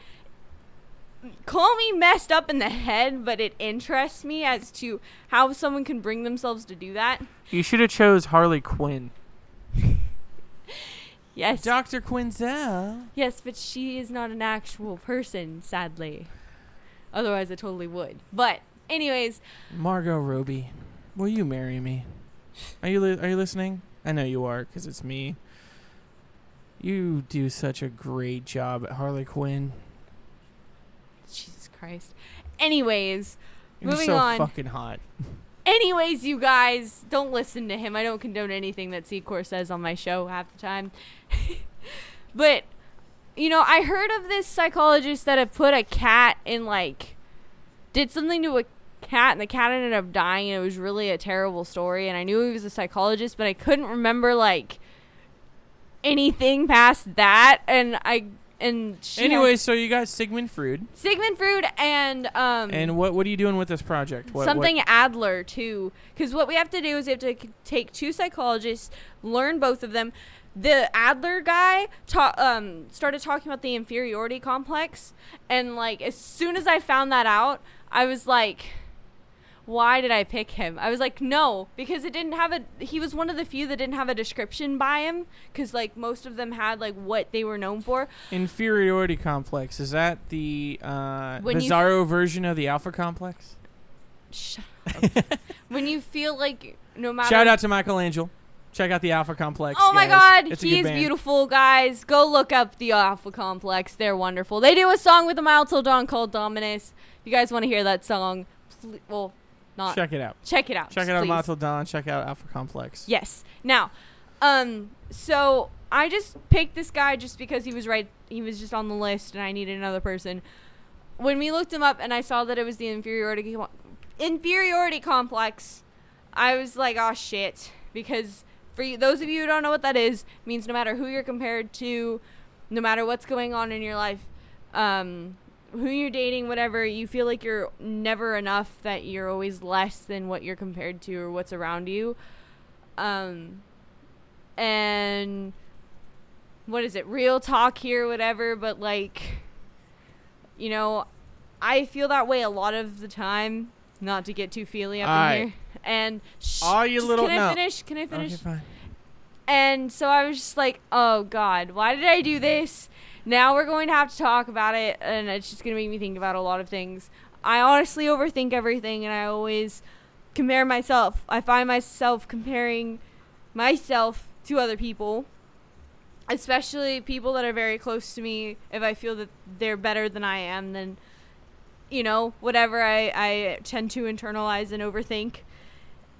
S3: call me messed up in the head, but it interests me as to how someone can bring themselves to do that.
S2: You should have chose Harley Quinn.
S3: Yes.
S2: Dr. Quinzel.
S3: yes, but she is not an actual person, sadly. Otherwise, I totally would. But, anyways,
S2: Margot Robbie. Will you marry me? Are you li- are you listening? I know you are cuz it's me. You do such a great job at Harley Quinn.
S3: Jesus Christ. Anyways,
S2: You're
S3: Moving
S2: so
S3: on.
S2: fucking hot.
S3: anyways, you guys, don't listen to him. I don't condone anything that C-Core says on my show half the time. but you know, I heard of this psychologist that had put a cat in like did something to a cat and the cat ended up dying and it was really a terrible story and I knew he was a psychologist, but I couldn't remember like anything past that and I and she had-
S2: Anyway, so you got Sigmund Freud.
S3: Sigmund Freud and um
S2: And what what are you doing with this project? What,
S3: something
S2: What,
S3: Adler too, because what we have to do is we have to take two psychologists, learn both of them. The Adler guy ta- um, started talking about the inferiority complex, and like as soon as I found that out, I was like, "Why did I pick him?" I was like, "No," because it didn't have a. He was one of the few that didn't have a description by him, because like most of them had like what they were known for.
S2: inferiority complex. Is that the uh,
S3: When you-
S2: bizarro version of the alpha complex?
S3: Shut up. when you feel like no matter
S2: Shout out to Michelangelo. Check out the Alpha Complex.
S3: Oh my god,
S2: It's
S3: he's beautiful, guys. Go look up the Alpha Complex. They're wonderful. They do a song with a Mile Till Dawn called Dominus. If you guys want to hear that song, pl- well, not check,
S2: it out.
S3: Check it out.
S2: Check it out
S3: please.
S2: Mile Till Dawn. Check out Alpha Complex.
S3: Yes. Now, um, so I just picked this guy just because he was right. He was just on the list, and I needed another person. When we looked him up, and I saw that it was the inferiority inferiority complex, I was like, "Oh shit!" Because for you, those of you who don't know what that is, it means no matter who you're compared to, no matter what's going on in your life, um, who you're dating, whatever, you feel like you're never enough. That you're always less than what you're compared to or what's around you um and what is it real talk here whatever but like you know i feel that way a lot of the time not to get too feely up in here and sh-
S2: All you little-
S3: can i
S2: no.
S3: finish can i finish
S2: Okay, fine.
S3: and so I was just like, oh God, why did I do this? Now we're going to have to talk about it, and it's just going to make me think about a lot of things. I honestly overthink everything, and I always compare myself. I find myself comparing myself to other people, especially people that are very close to me. If I feel that they're better than I am, then, you know, whatever, I, I tend to internalize and overthink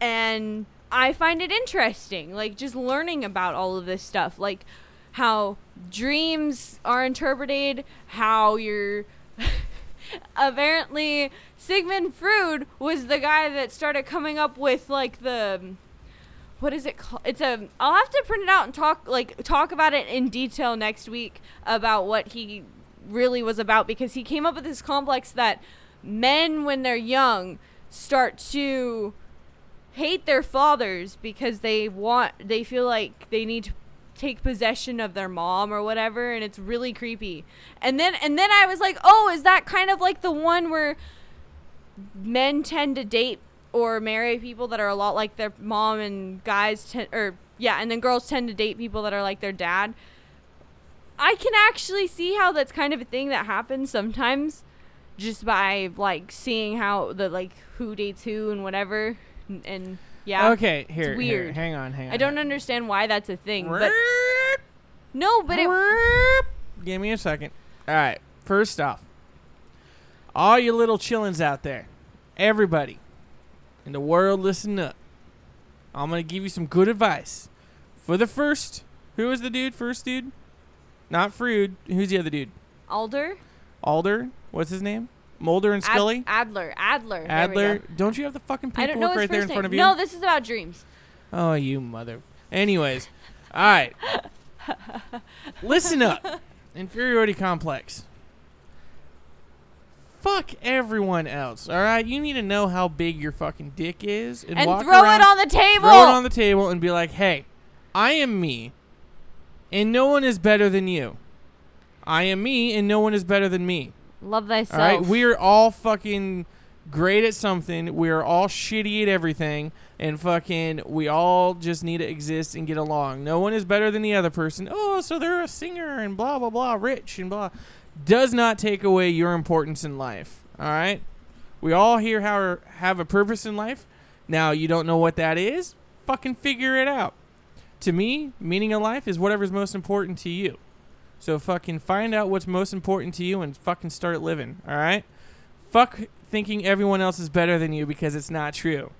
S3: and I find it interesting, like just learning about all of this stuff, like how dreams are interpreted, how you're. Apparently, Sigmund Freud was the guy that started coming up with like the. What is it called? It's a. I'll have to print it out and talk like talk about it in detail next week about what he really was about because he came up with this complex that men when they're young start to hate their fathers because they want they feel like they need to take possession of their mom or whatever and it's really creepy. And then and then I was like, "Oh, is that kind of like the one where men tend to date or marry people that are a lot like their mom and guys tend or yeah, and then girls tend to date people that are like their dad?" I can actually see how that's kind of a thing that happens sometimes just by like seeing how the like who dates who and whatever and, yeah
S2: Okay, here, here,
S3: weird.
S2: hang on, hang on.
S3: i don't understand why that's a thing but No, but it.
S2: Give me a second. All right. First off, all you little chillins out there, everybody in the world, listen up. I'm gonna give you some good advice. For the first, who was the dude? First dude, not Frood. Who's the other dude?
S3: Alder?
S2: Alder. What's his name? Mulder and
S3: Ad-
S2: Scully.
S3: Adler. Adler.
S2: Adler. Don't you have the fucking
S3: I don't know
S2: paperwork
S3: his
S2: right there in
S3: first
S2: front of you?
S3: No, this is about dreams.
S2: Oh, you mother. Anyways, all right. Listen up. Inferiority complex. Fuck everyone else. All right, you need to know how big your fucking dick is and,
S3: And
S2: walk
S3: throw
S2: around,
S3: it on the table.
S2: throw it on the table and be like, "Hey, I am me, and no one is better than you. I am me, and no one is better than me."
S3: Love thyself.
S2: All right, we are all fucking great at something. We are all shitty at everything, and fucking we all just need to exist and get along. No one is better than the other person. Oh, so they're a singer and blah blah blah, rich and blah. Does not take away your importance in life. All right, we all here have have a purpose in life. Now you don't know what that is. Fucking figure it out. To me, meaning of life is whatever's most important to you. So fucking find out what's most important to you and fucking start living, all right? Fuck thinking everyone else is better than you because it's not true.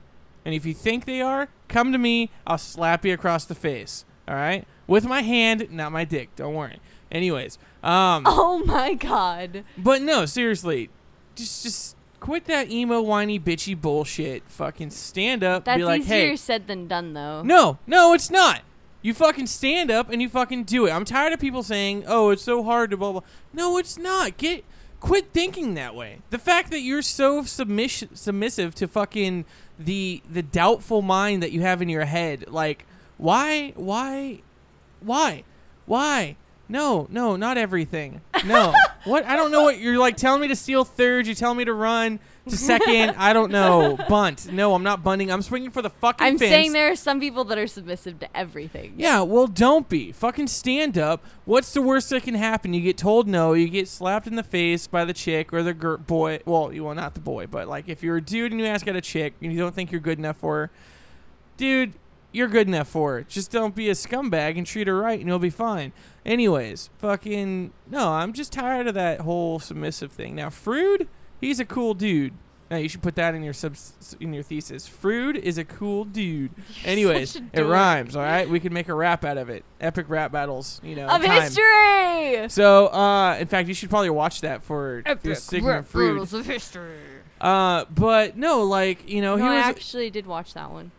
S2: And if you think they are, come to me, I'll slap you across the face, all right? With my hand, not my dick, don't worry. Anyways, um
S3: Oh my god.
S2: but no, seriously. Just just quit that emo whiny bitchy bullshit. Fucking stand up,
S3: That's
S2: be like,
S3: easier
S2: "Hey,
S3: said than done, though.
S2: no, no, it's not. You fucking stand up and you fucking do it. I'm tired of people saying, "Oh, it's so hard to blah blah." No, it's not. Get quit thinking that way. The fact that you're so submission submissive to fucking the the doubtful mind that you have in your head, like why why why why no no not everything no what I don't know what you're like telling me to steal third. You telling me to run to second. I don't know bunt. No, I'm not bunting. I'm swinging for the fucking.
S3: I'm
S2: fence.
S3: saying there are some people that are submissive to everything.
S2: Yeah, well, don't be. Fucking stand up. What's the worst that can happen? You get told no, you get slapped in the face by the chick or the gir- boy. Well, you well, not the boy, but like if you're a dude and you ask out a chick and you don't think you're good enough for her, dude, you're good enough for it. Just don't be a scumbag and treat her right and you'll be fine. Anyways, fucking, no, I'm just tired of that whole submissive thing. Now, Frood, he's a cool dude. Now you should put that in your subs in your thesis. Frood is a cool dude. Anyways,
S3: such a
S2: it rhymes. All right, we could make a rap out of it. Epic rap battles, you know.
S3: Of
S2: time.
S3: history.
S2: So, uh, in fact, you should probably watch that for your Sigmund Freud.
S3: Rules of history.
S2: Uh, but no, like you know,
S3: no,
S2: he
S3: I
S2: was,
S3: actually did watch that one.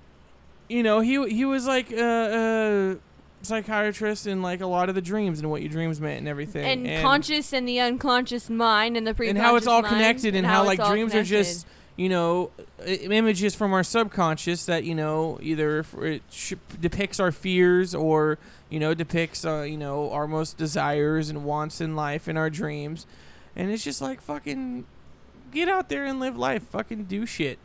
S2: You know, he he was like a, a psychiatrist in like a lot of the dreams and what your dreams meant and everything,
S3: And, conscious and the unconscious mind and the pre
S2: and how it's all
S3: mind,
S2: connected and, how,
S3: it's
S2: like dreams are just you know images from our subconscious that you know either it sh- depicts our fears or you know depicts uh, you know our most desires and wants in life and our dreams. And it's just like fucking get out there and live life. Fucking do shit.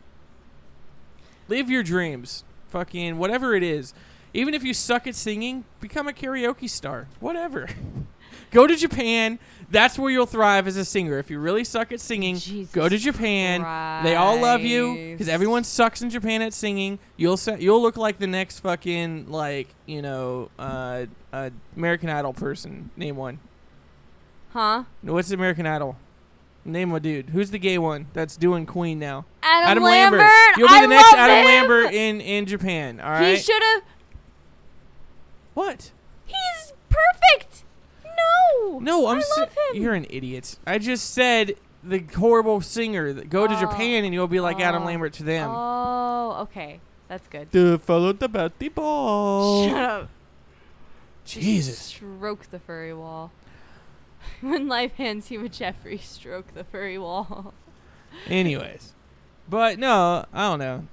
S2: Live your dreams fucking whatever it is even if you suck at singing become a karaoke star whatever go to japan that's where you'll thrive as a singer if you really suck at singing
S3: Jesus
S2: go to japan they all love you because everyone sucks in Japan at singing. You'll sa- you'll look like the next fucking like you know uh, uh, American Idol person. Name one.
S3: Huh?
S2: What's American Idol? Name a dude. Who's the gay one that's doing Queen now?
S3: Adam,
S2: Lambert.
S3: Lambert.
S2: You'll be
S3: I
S2: the next Adam
S3: him.
S2: Lambert in in Japan. All right.
S3: He should have.
S2: what?
S3: He's perfect. No.
S2: No, I'm.
S3: I
S2: si-
S3: him.
S2: You're an idiot. I just said the horrible singer. That go to
S3: Oh.
S2: Japan and you'll be like Adam
S3: Oh.
S2: Lambert to them.
S3: Oh, okay. That's good.
S2: The fellow about the ball.
S3: Shut up.
S2: Jesus.
S3: Stroke the furry wall. when life hands you a Jeffrey, stroke the furry wall.
S2: Anyways, but no, I don't know.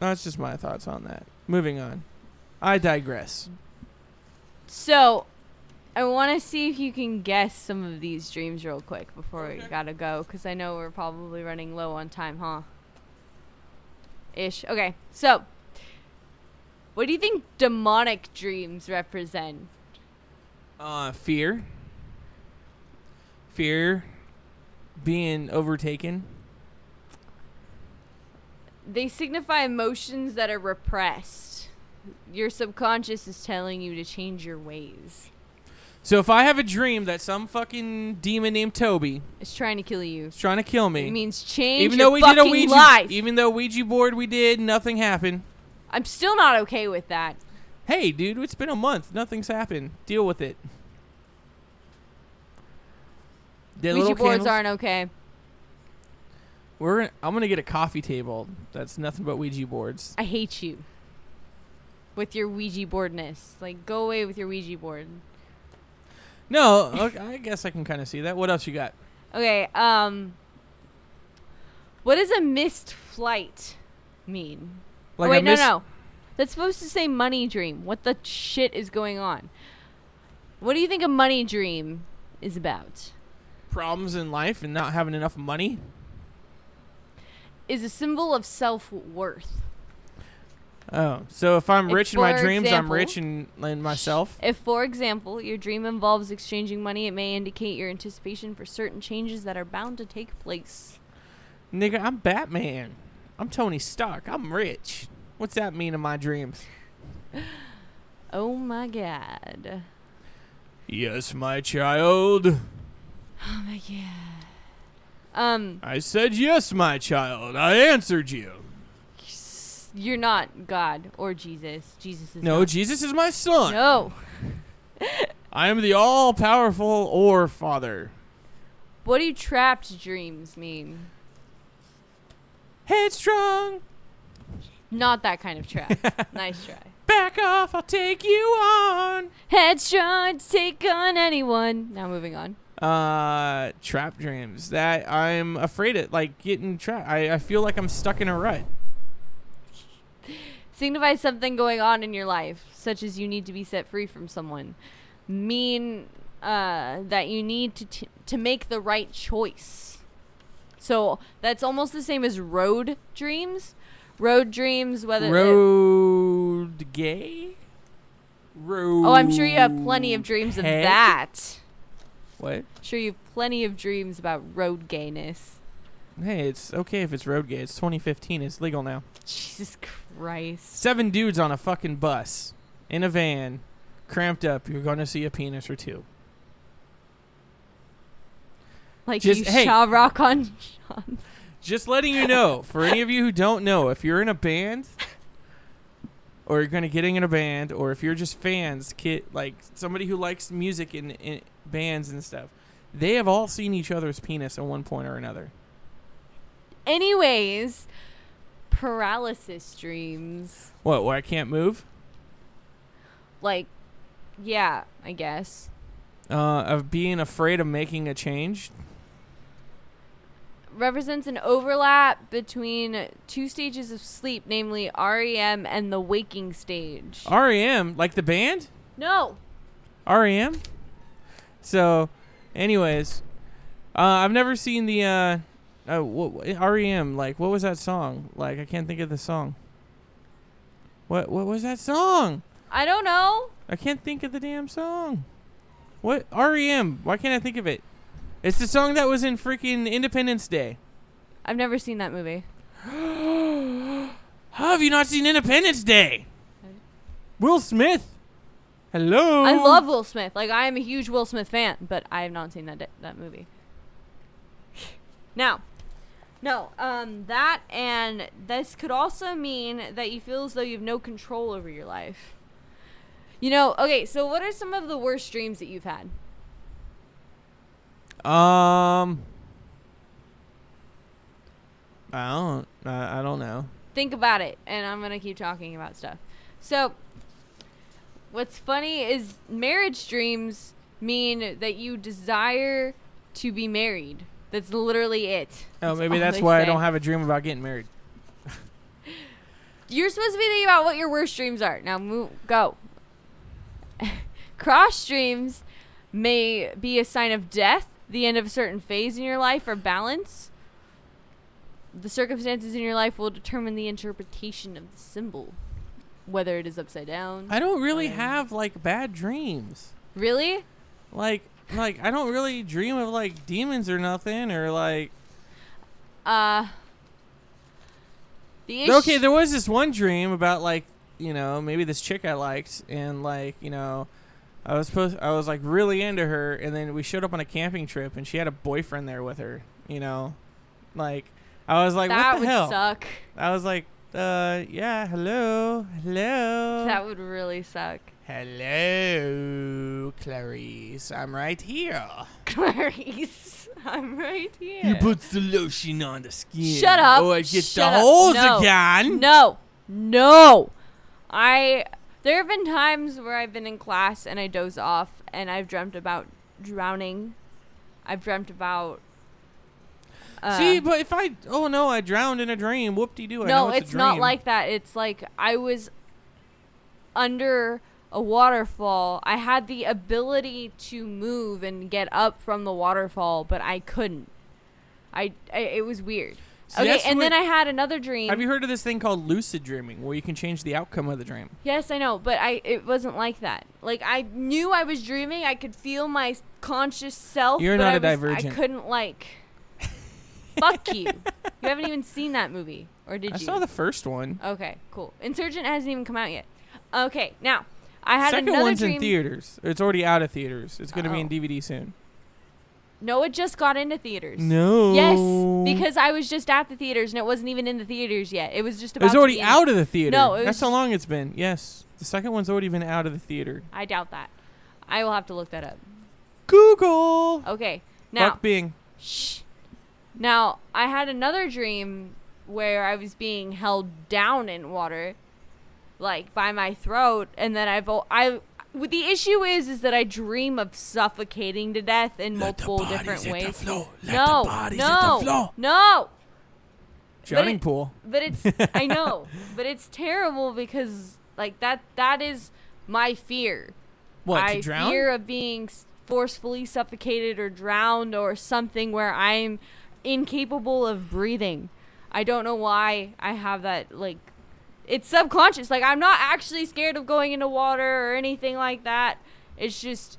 S2: That's just my thoughts on that. Moving on. I digress.
S3: So, I want to see if you can guess some of these dreams real quick before we gotta go, because I know we're probably running low on time, huh? Ish. Okay, so, what do you think demonic dreams represent?
S2: Uh, fear. Fear. Being overtaken.
S3: They signify emotions that are repressed. Your subconscious is telling you to change your ways.
S2: So if I have a dream that some fucking demon named Toby
S3: is trying to kill you.
S2: is trying to kill me,
S3: It means change
S2: even
S3: your
S2: though we did a Ouija,
S3: life.
S2: even though Ouija board we did, nothing happened.
S3: I'm still not okay with that.
S2: Hey, dude, it's been a month. Nothing's happened. Deal with it. The
S3: Ouija boards
S2: candles-
S3: aren't okay.
S2: We're. Gonna, I'm gonna get a coffee table. That's nothing but Ouija boards.
S3: I hate you. With your Ouija boardness. Like, go away with your Ouija board.
S2: No, okay, I guess I can kind of see that. What else you got?
S3: Okay, um. What does a missed flight mean?
S2: Like
S3: oh, wait, no, no. That's supposed to say money dream. What the shit is going on? What do you think a money dream is about?
S2: Problems in life and not having enough money.
S3: Is a symbol of self worth.
S2: Oh, so if I'm
S3: If,
S2: rich in my dreams, I'm rich in, in myself.
S3: If, for example, your dream involves exchanging money, it may indicate your anticipation for certain changes that are bound to take place.
S2: Nigga, I'm Batman. I'm Tony Stark. I'm rich. What's that mean in my dreams?
S3: Oh my god.
S4: Yes, my child.
S3: Oh my god. Um,
S4: I said yes, my child. I answered you.
S3: you're not God or Jesus. Jesus is
S2: No,
S3: not.
S2: Jesus is my son.
S3: No.
S2: I am the all powerful or father.
S3: What do trapped dreams mean?
S2: Headstrong.
S3: Not that kind of trap. nice try.
S2: Back off, I'll take you on.
S3: Headstrong to take on anyone. Now moving on.
S2: Uh, trap dreams. That I'm afraid of, like getting trapped. I, I feel like I'm stuck in a rut.
S3: Signifies something going on in your life, such as you need to be set free from someone. Mean uh, that you need to t- to make the right choice. So that's almost the same as road dreams. Road dreams, whether
S2: Road gay. Road.
S3: oh, I'm sure you have plenty of dreams of that.
S2: What?
S3: Sure, you have plenty of dreams about road gayness.
S2: Hey, it's okay if it's road gay. It's 2015. It's legal now.
S3: Jesus Christ.
S2: Seven dudes on a fucking bus in a van, cramped up. You're gonna see a penis or two.
S3: Like
S2: Just-
S3: you
S2: hey.
S3: shall rock on Sean.
S2: Just letting you know, for any of you who don't know, if you're in a band, or you're gonna get in a band, or if you're just fans, kid, like somebody who likes music and, in bands and stuff, they have all seen each other's penis at one point or another.
S3: Anyways, paralysis dreams.
S2: What? Where I can't move?
S3: Like, yeah, I guess.
S2: Uh, of being afraid of making a change.
S3: Represents an overlap between two stages of sleep, namely REM and the waking stage.
S2: REM, like the band.
S3: No.
S2: REM. So, anyways, uh, I've never seen the uh, uh, what, REM. Like, what was that song? Like, I can't think of the song. What What was that song?
S3: I don't know.
S2: I can't think of the damn song. What REM? Why can't I think of it? It's the song that was in freaking Independence Day.
S3: I've never seen that movie.
S2: How have you not seen Independence Day? Will Smith. Hello.
S3: I love Will Smith. Like I am a huge Will Smith fan, but I have not seen that that movie. now, no, um, that and this could also mean that you feel as though you have no control over your life. You know, okay, so what are some of the worst dreams that you've had?
S2: Um. I don't. I, I don't know.
S3: Think about it, and I'm gonna keep talking about stuff. So, what's funny is marriage dreams mean that you desire to be married. That's literally it.
S2: Oh,
S3: That's
S2: maybe that's why I don't have a dream about getting married.
S3: You're supposed to be thinking about what your worst dreams are. Now, move, go. Cross dreams may be a sign of death, the end of a certain phase in your life, or balance. The circumstances in your life will determine the interpretation of the symbol, whether it is upside down.
S2: I don't really
S3: Um,
S2: have like bad dreams.
S3: really?
S2: Like, like I don't really dream of like demons or nothing or like.
S3: Uh. The issue.
S2: Okay, there was this one dream about like you know maybe this chick I liked and like you know I was supposed. I was like really into her, and then we showed up on a camping trip, and she had a boyfriend there with her. You know, like I was like,
S3: that
S2: what the
S3: would
S2: hell?
S3: suck.
S2: I was like, uh, yeah, hello, hello,
S3: That would really suck.
S2: hello, Clarice. I'm right here.
S3: Clarice, I'm right here.
S4: You put the lotion on the skin.
S3: Shut up.
S2: Oh, I get
S3: Shut
S2: the
S3: up.
S2: holes
S3: No.
S2: again.
S3: No, no. I. There have been times where I've been in class and I doze off and I've dreamt about drowning. I've dreamt about. Uh,
S2: See, but if I, oh no, I drowned in a dream. Whoop de doo.
S3: No,
S2: it's,
S3: it's not like that. It's like I was under a waterfall. I had the ability to move and get up from the waterfall, but I couldn't. I, I it was weird. Okay, and
S2: what-
S3: then I had another dream.
S2: Have you heard of this thing called lucid dreaming, where you can change the outcome of the dream?
S3: Yes, I know, but I it wasn't like that. Like I knew I was dreaming. I could feel my conscious self.
S2: You're
S3: but
S2: not
S3: I
S2: a
S3: was-
S2: divergent.
S3: I couldn't like. Fuck you. You haven't even seen that movie, or did
S2: I
S3: you?
S2: I saw the first one.
S3: Okay, cool. Insurgent hasn't even come out yet. Okay, now I had
S2: Second
S3: another
S2: one's
S3: dream.
S2: in theaters. It's already out of theaters. It's going to be in
S3: Oh.
S2: DVD soon.
S3: No, it just got into theaters.
S2: No.
S3: Yes, because I was just at the theaters and it wasn't even in the theaters yet. It was just
S2: it
S3: about.
S2: was
S3: to
S2: already out of the theater.
S3: No, it
S2: that's how long it's been. Yes, the second one's already been out of the theater.
S3: I doubt that. I will have to look that up.
S2: Google.
S3: Okay, now
S2: Fuck Bing.
S3: Shh. Now, I had another dream where I was being held down in water, like by my throat, and then I've o- I. What the issue is, is that I dream of suffocating to death in
S4: Let the
S3: multiple
S4: bodies
S3: different
S4: hit the
S3: ways.
S4: floor. Let
S3: no,
S4: the bodies
S3: no,
S4: hit the floor.
S3: no.
S2: Drowning
S3: it-
S2: pool.
S3: But it's I know, but it's terrible because like that that is my fear.
S2: What
S3: I
S2: to drown?
S3: fear of being s- forcefully suffocated or drowned or something where I'm incapable of breathing. I don't know why I have that like it's subconscious. Like I'm not actually scared of going into water or anything like that. It's just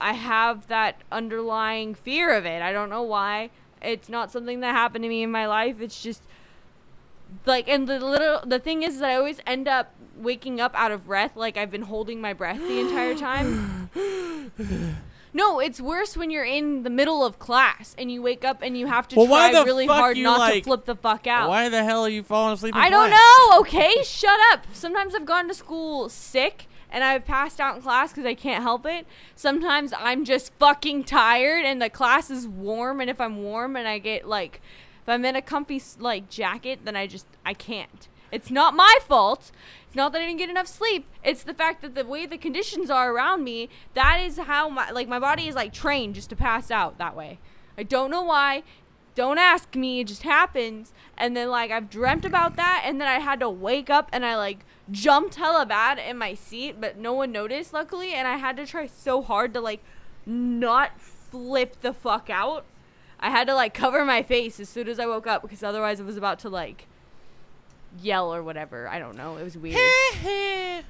S3: I have that underlying fear of it. I don't know why. It's not something that happened to me in my life. It's just like and the little the thing is that I always end up waking up out of breath like I've been holding my breath the entire time. No, it's worse when you're in the middle of class and you wake up and you have to
S2: Well,
S3: try really hard not to flip the fuck out.
S2: Why the hell are you falling asleep? In
S3: I don't know, okay? Shut up. Sometimes I've gone to school sick and I've passed out in class because I can't help it. Sometimes I'm just fucking tired and the class is warm, and if I'm warm and I get like, if I'm in a comfy like jacket, then I just I can't. It's not my fault. It's not that I didn't get enough sleep. It's the fact that the way the conditions are around me, that is how my like my body is like trained just to pass out that way. I don't know why. Don't ask me, it just happens. And then like I've dreamt about that and then I had to wake up and I like jumped hella bad in my seat, but no one noticed luckily and I had to try so hard to like not flip the fuck out. I had to like cover my face as soon as I woke up because otherwise I was about to like yell or whatever. I don't know. It was weird.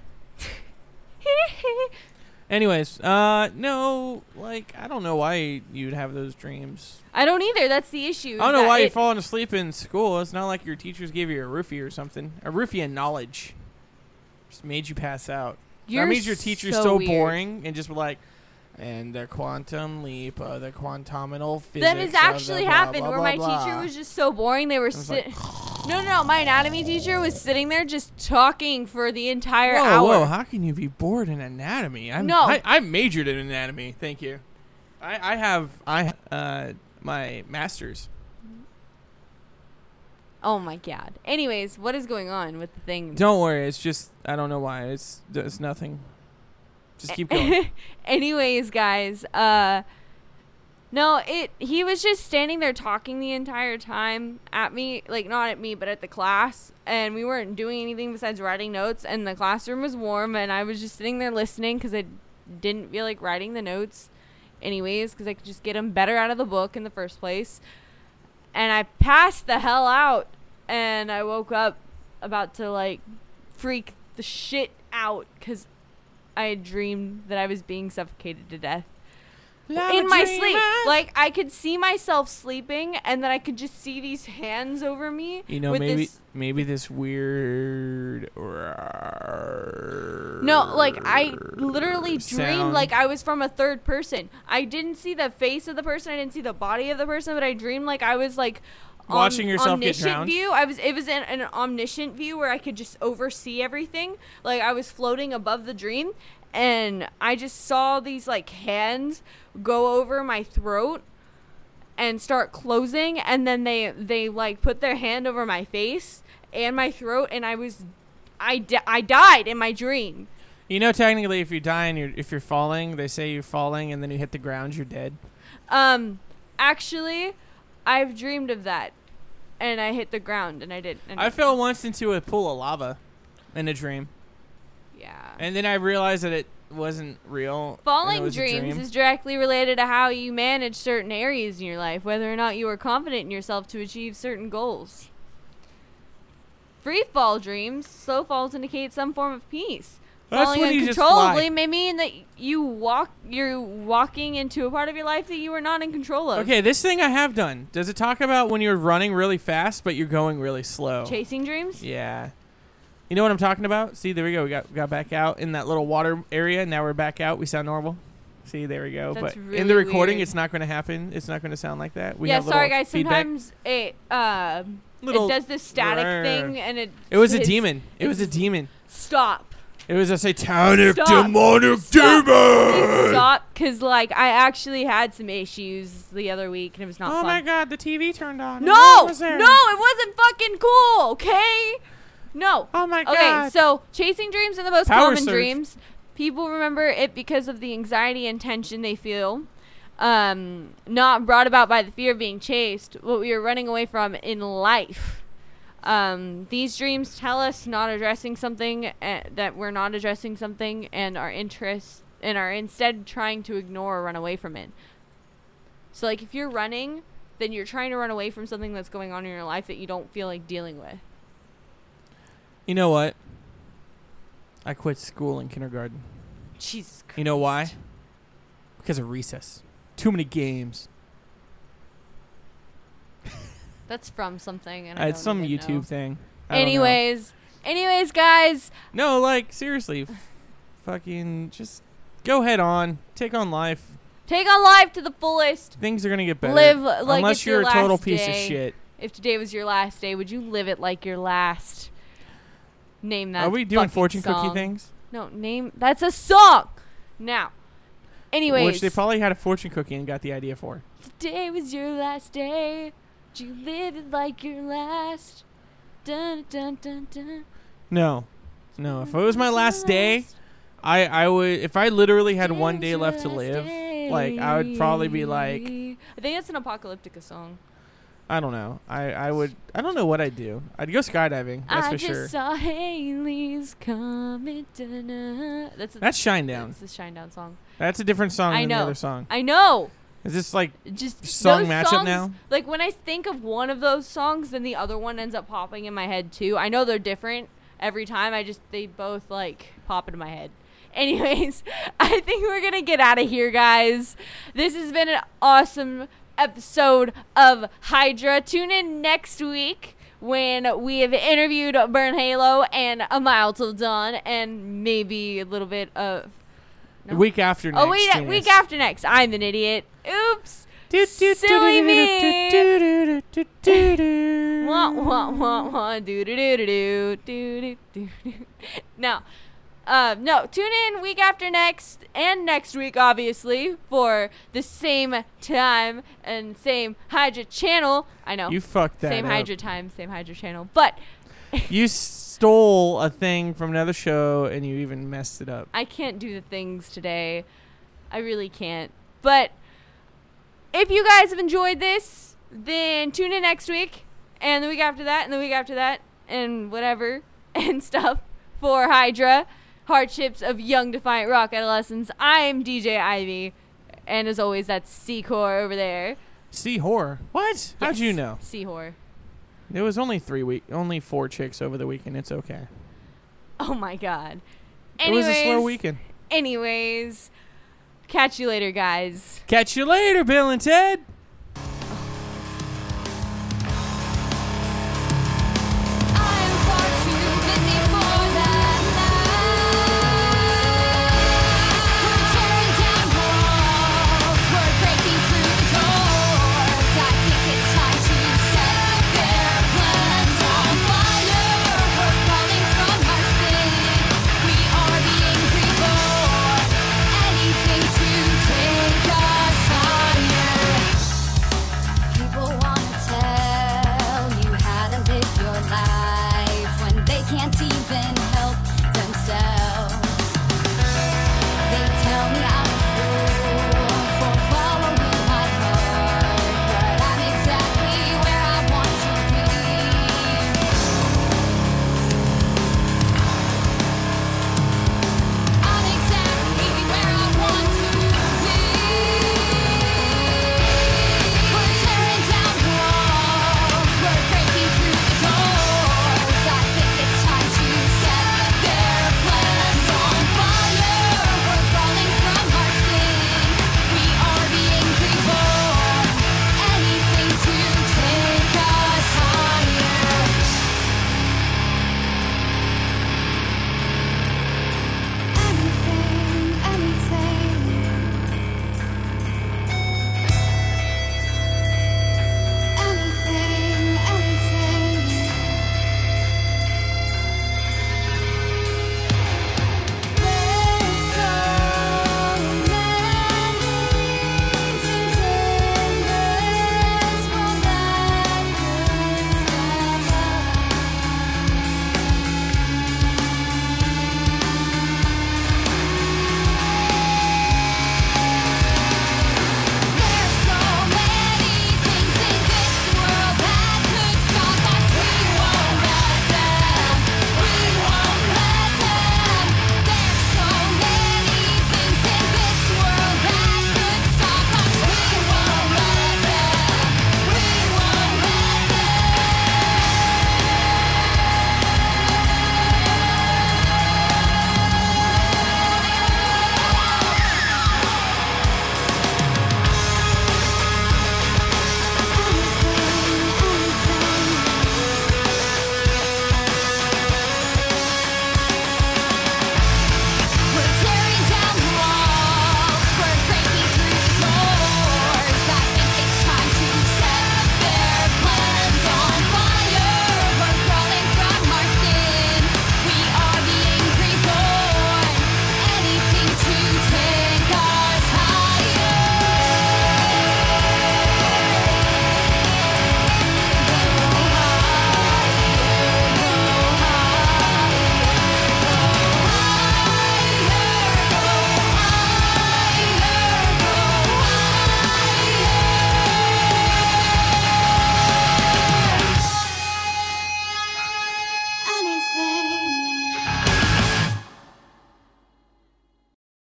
S2: Anyways, uh, no, like I don't know why you'd have those dreams.
S3: I don't either. That's the issue.
S2: I don't know
S3: that
S2: why you're
S3: it-
S2: falling asleep in school. It's not like your teachers gave you a roofie or something. A roofie of knowledge just made you pass out.
S3: You're
S2: that means your teacher's
S3: so
S2: so,
S3: weird.
S2: boring and just like, and the quantum leap, uh, the quantominal physics.
S3: That has
S2: of
S3: actually
S2: blah,
S3: happened
S2: blah,
S3: where
S2: blah,
S3: my
S2: blah.
S3: teacher was just so boring. They were
S2: was like,
S3: sitting. no, no, no. My anatomy teacher was sitting there just talking for the entire
S2: Whoa,
S3: hour.
S2: whoa! How can you be bored in anatomy? I'm,
S3: No.
S2: I, I majored in anatomy. Thank you. I, I have I uh my master's.
S3: Oh my god. Anyways, what is going on with the thing?
S2: Don't worry. It's just I don't know why. It's it's nothing. Just keep going.
S3: Anyways, guys, uh no, it he was just standing there talking the entire time at me, like not at me, but at the class, and we weren't doing anything besides writing notes and the classroom was warm and I was just sitting there listening cuz I didn't feel like writing the notes anyways cuz I could just get them better out of the book in the first place. And I passed the hell out and I woke up about to like freak the shit out cuz I had dreamed that I was being suffocated to death in my sleep. Like I could see myself sleeping, and then I could just see these hands over me.
S2: you know,
S3: with
S2: maybe
S3: this-
S2: maybe this weird.
S3: No, like I literally dreamed like I was from a third person. I didn't see the face of the person, I didn't see the body of the person, but I dreamed like I was like om-
S2: Watching yourself get
S3: omniscient
S2: drowned?
S3: view. I was it was an, an omniscient view where I could just oversee everything. Like I was floating above the dream and I just saw these like hands go over my throat and start closing and then they they like put their hand over my face and my throat and I was I, di- I died in my dream.
S2: You know, technically, if you die and you're if you're falling, they say you're falling, and then you hit the ground, you're dead.
S3: Um, actually, I've dreamed of that, and I hit the ground, and I did. And
S2: I fell once into a pool of lava in a dream,
S3: yeah.
S2: and then I realized that it wasn't real.
S3: Falling
S2: was
S3: dreams
S2: dream.
S3: is directly related to how you manage certain areas in your life, whether or not you are confident in yourself to achieve certain goals. Free fall dreams, slow falls indicate some form of peace.
S2: That's
S3: Falling
S2: when you just
S3: uncontrollably may mean that you walk, you're walking into a part of your life that you were not in control of.
S2: Okay, this thing I have done. Does it talk about when you're running really fast but you're going really slow?
S3: Chasing dreams.
S2: Yeah. You know what I'm talking about? See, there we go. We got got back out in that little water area. Now we're back out. We sound normal. See, there we go.
S3: That's
S2: but in the recording,
S3: weird.
S2: it's not going to happen. It's not going to sound like that. We
S3: yeah, sorry guys.
S2: feedback.
S3: Sometimes it uh,
S2: Little
S3: it does this static
S2: Brr.
S3: thing, and it
S2: It was a demon. It was a demon.
S3: Stop.
S2: It was a satanic
S3: Stop.
S2: demonic
S3: Stop.
S2: demon.
S3: Stop, because like I actually had some issues the other week, and it was not
S2: Oh
S3: fun.
S2: my god, the TV turned on.
S3: No,
S2: was there?
S3: no, it wasn't fucking cool. Okay, no.
S2: Oh my god.
S3: Okay, so chasing dreams are the most
S2: Power
S3: common
S2: surge.
S3: dreams. People remember it because of the anxiety and tension they feel, um, not brought about by the fear of being chased, what we are running away from in life. Um, these dreams tell us not addressing something uh, that we're not addressing something, and our interest and are instead trying to ignore or run away from it. So, like, if you're running, then you're trying to run away from something that's going on in your life that you don't feel like dealing with.
S2: you know what? I quit school in kindergarten.
S3: Jesus Christ.
S2: You know why? Because of recess. Too many games.
S3: That's from something. And I
S2: uh,
S3: it's
S2: some YouTube
S3: know.
S2: thing. I.
S3: Anyways, anyways, guys,
S2: No, like seriously, f- fucking just go head on, take on life.
S3: take on life to the fullest.
S2: Things are gonna get better.
S3: Live like
S2: unless you're
S3: your
S2: a total
S3: last
S2: piece of shit.
S3: If today was your last day, would you live it like your last? Name that.
S2: Are we doing fortune
S3: song.
S2: cookie things?
S3: No, name. That's a song. Now, anyways,
S2: Which they probably had a fortune cookie and got the idea for.
S3: today was your last day. Would you live it like your last? Dun dun dun dun.
S2: No, no. If it was my last day, I I would. If I literally had one day left to live, like I would probably be like,
S3: I think it's an apocalyptica song.
S2: I don't know. I I would. I don't know what I'd do. I'd go skydiving. That's
S3: I
S2: for
S3: just
S2: sure.
S3: saw Haley's coming. da-na. That's a,
S2: That's Shinedown.
S3: That's the Shinedown song.
S2: That's a different song
S3: I
S2: than
S3: know.
S2: the other song.
S3: I know.
S2: Is this like
S3: Just
S2: Song matchup
S3: songs,
S2: now?
S3: Like when I think of one of those songs, then the other one ends up popping in my head too. I know they're different every time. I just they both like pop into my head. Anyways, I think we're gonna get out of here, guys. This has been an awesome episode of Hydra. Tune in next week when we have interviewed Burn Halo and A Mile Till Dawn, and maybe a little bit of.
S2: No. Week after next.
S3: Oh, wait,
S2: uh,
S3: week after next. I'm an idiot. Oops. Silly me. Wah, wah, wah, wah. Do, do, do, do, do, do, do. Now, no, tune in week after next and next week, obviously, for the same time and same Hydra channel. I know.
S2: You fucked that
S3: Same
S2: up.
S3: Hydra time, same Hydra channel. But.
S2: you. S- stole a thing from another show and you even messed it up.
S3: I can't do the things today. I really can't. But if you guys have enjoyed this, then tune in next week and the week after that and the week after that and whatever and stuff for Hydra Hardships of Young Defiant Rock Adolescents. I'm DJ Ivy. And as always, that's C-Core over there.
S2: See horror. What? How'd you know?
S3: C-Whore.
S2: It was only three week, only four chicks over the weekend. It's okay.
S3: Oh my god.
S2: it was a slow weekend.
S3: Anyways, catch you later, guys.
S2: Catch you later, Bill and Ted.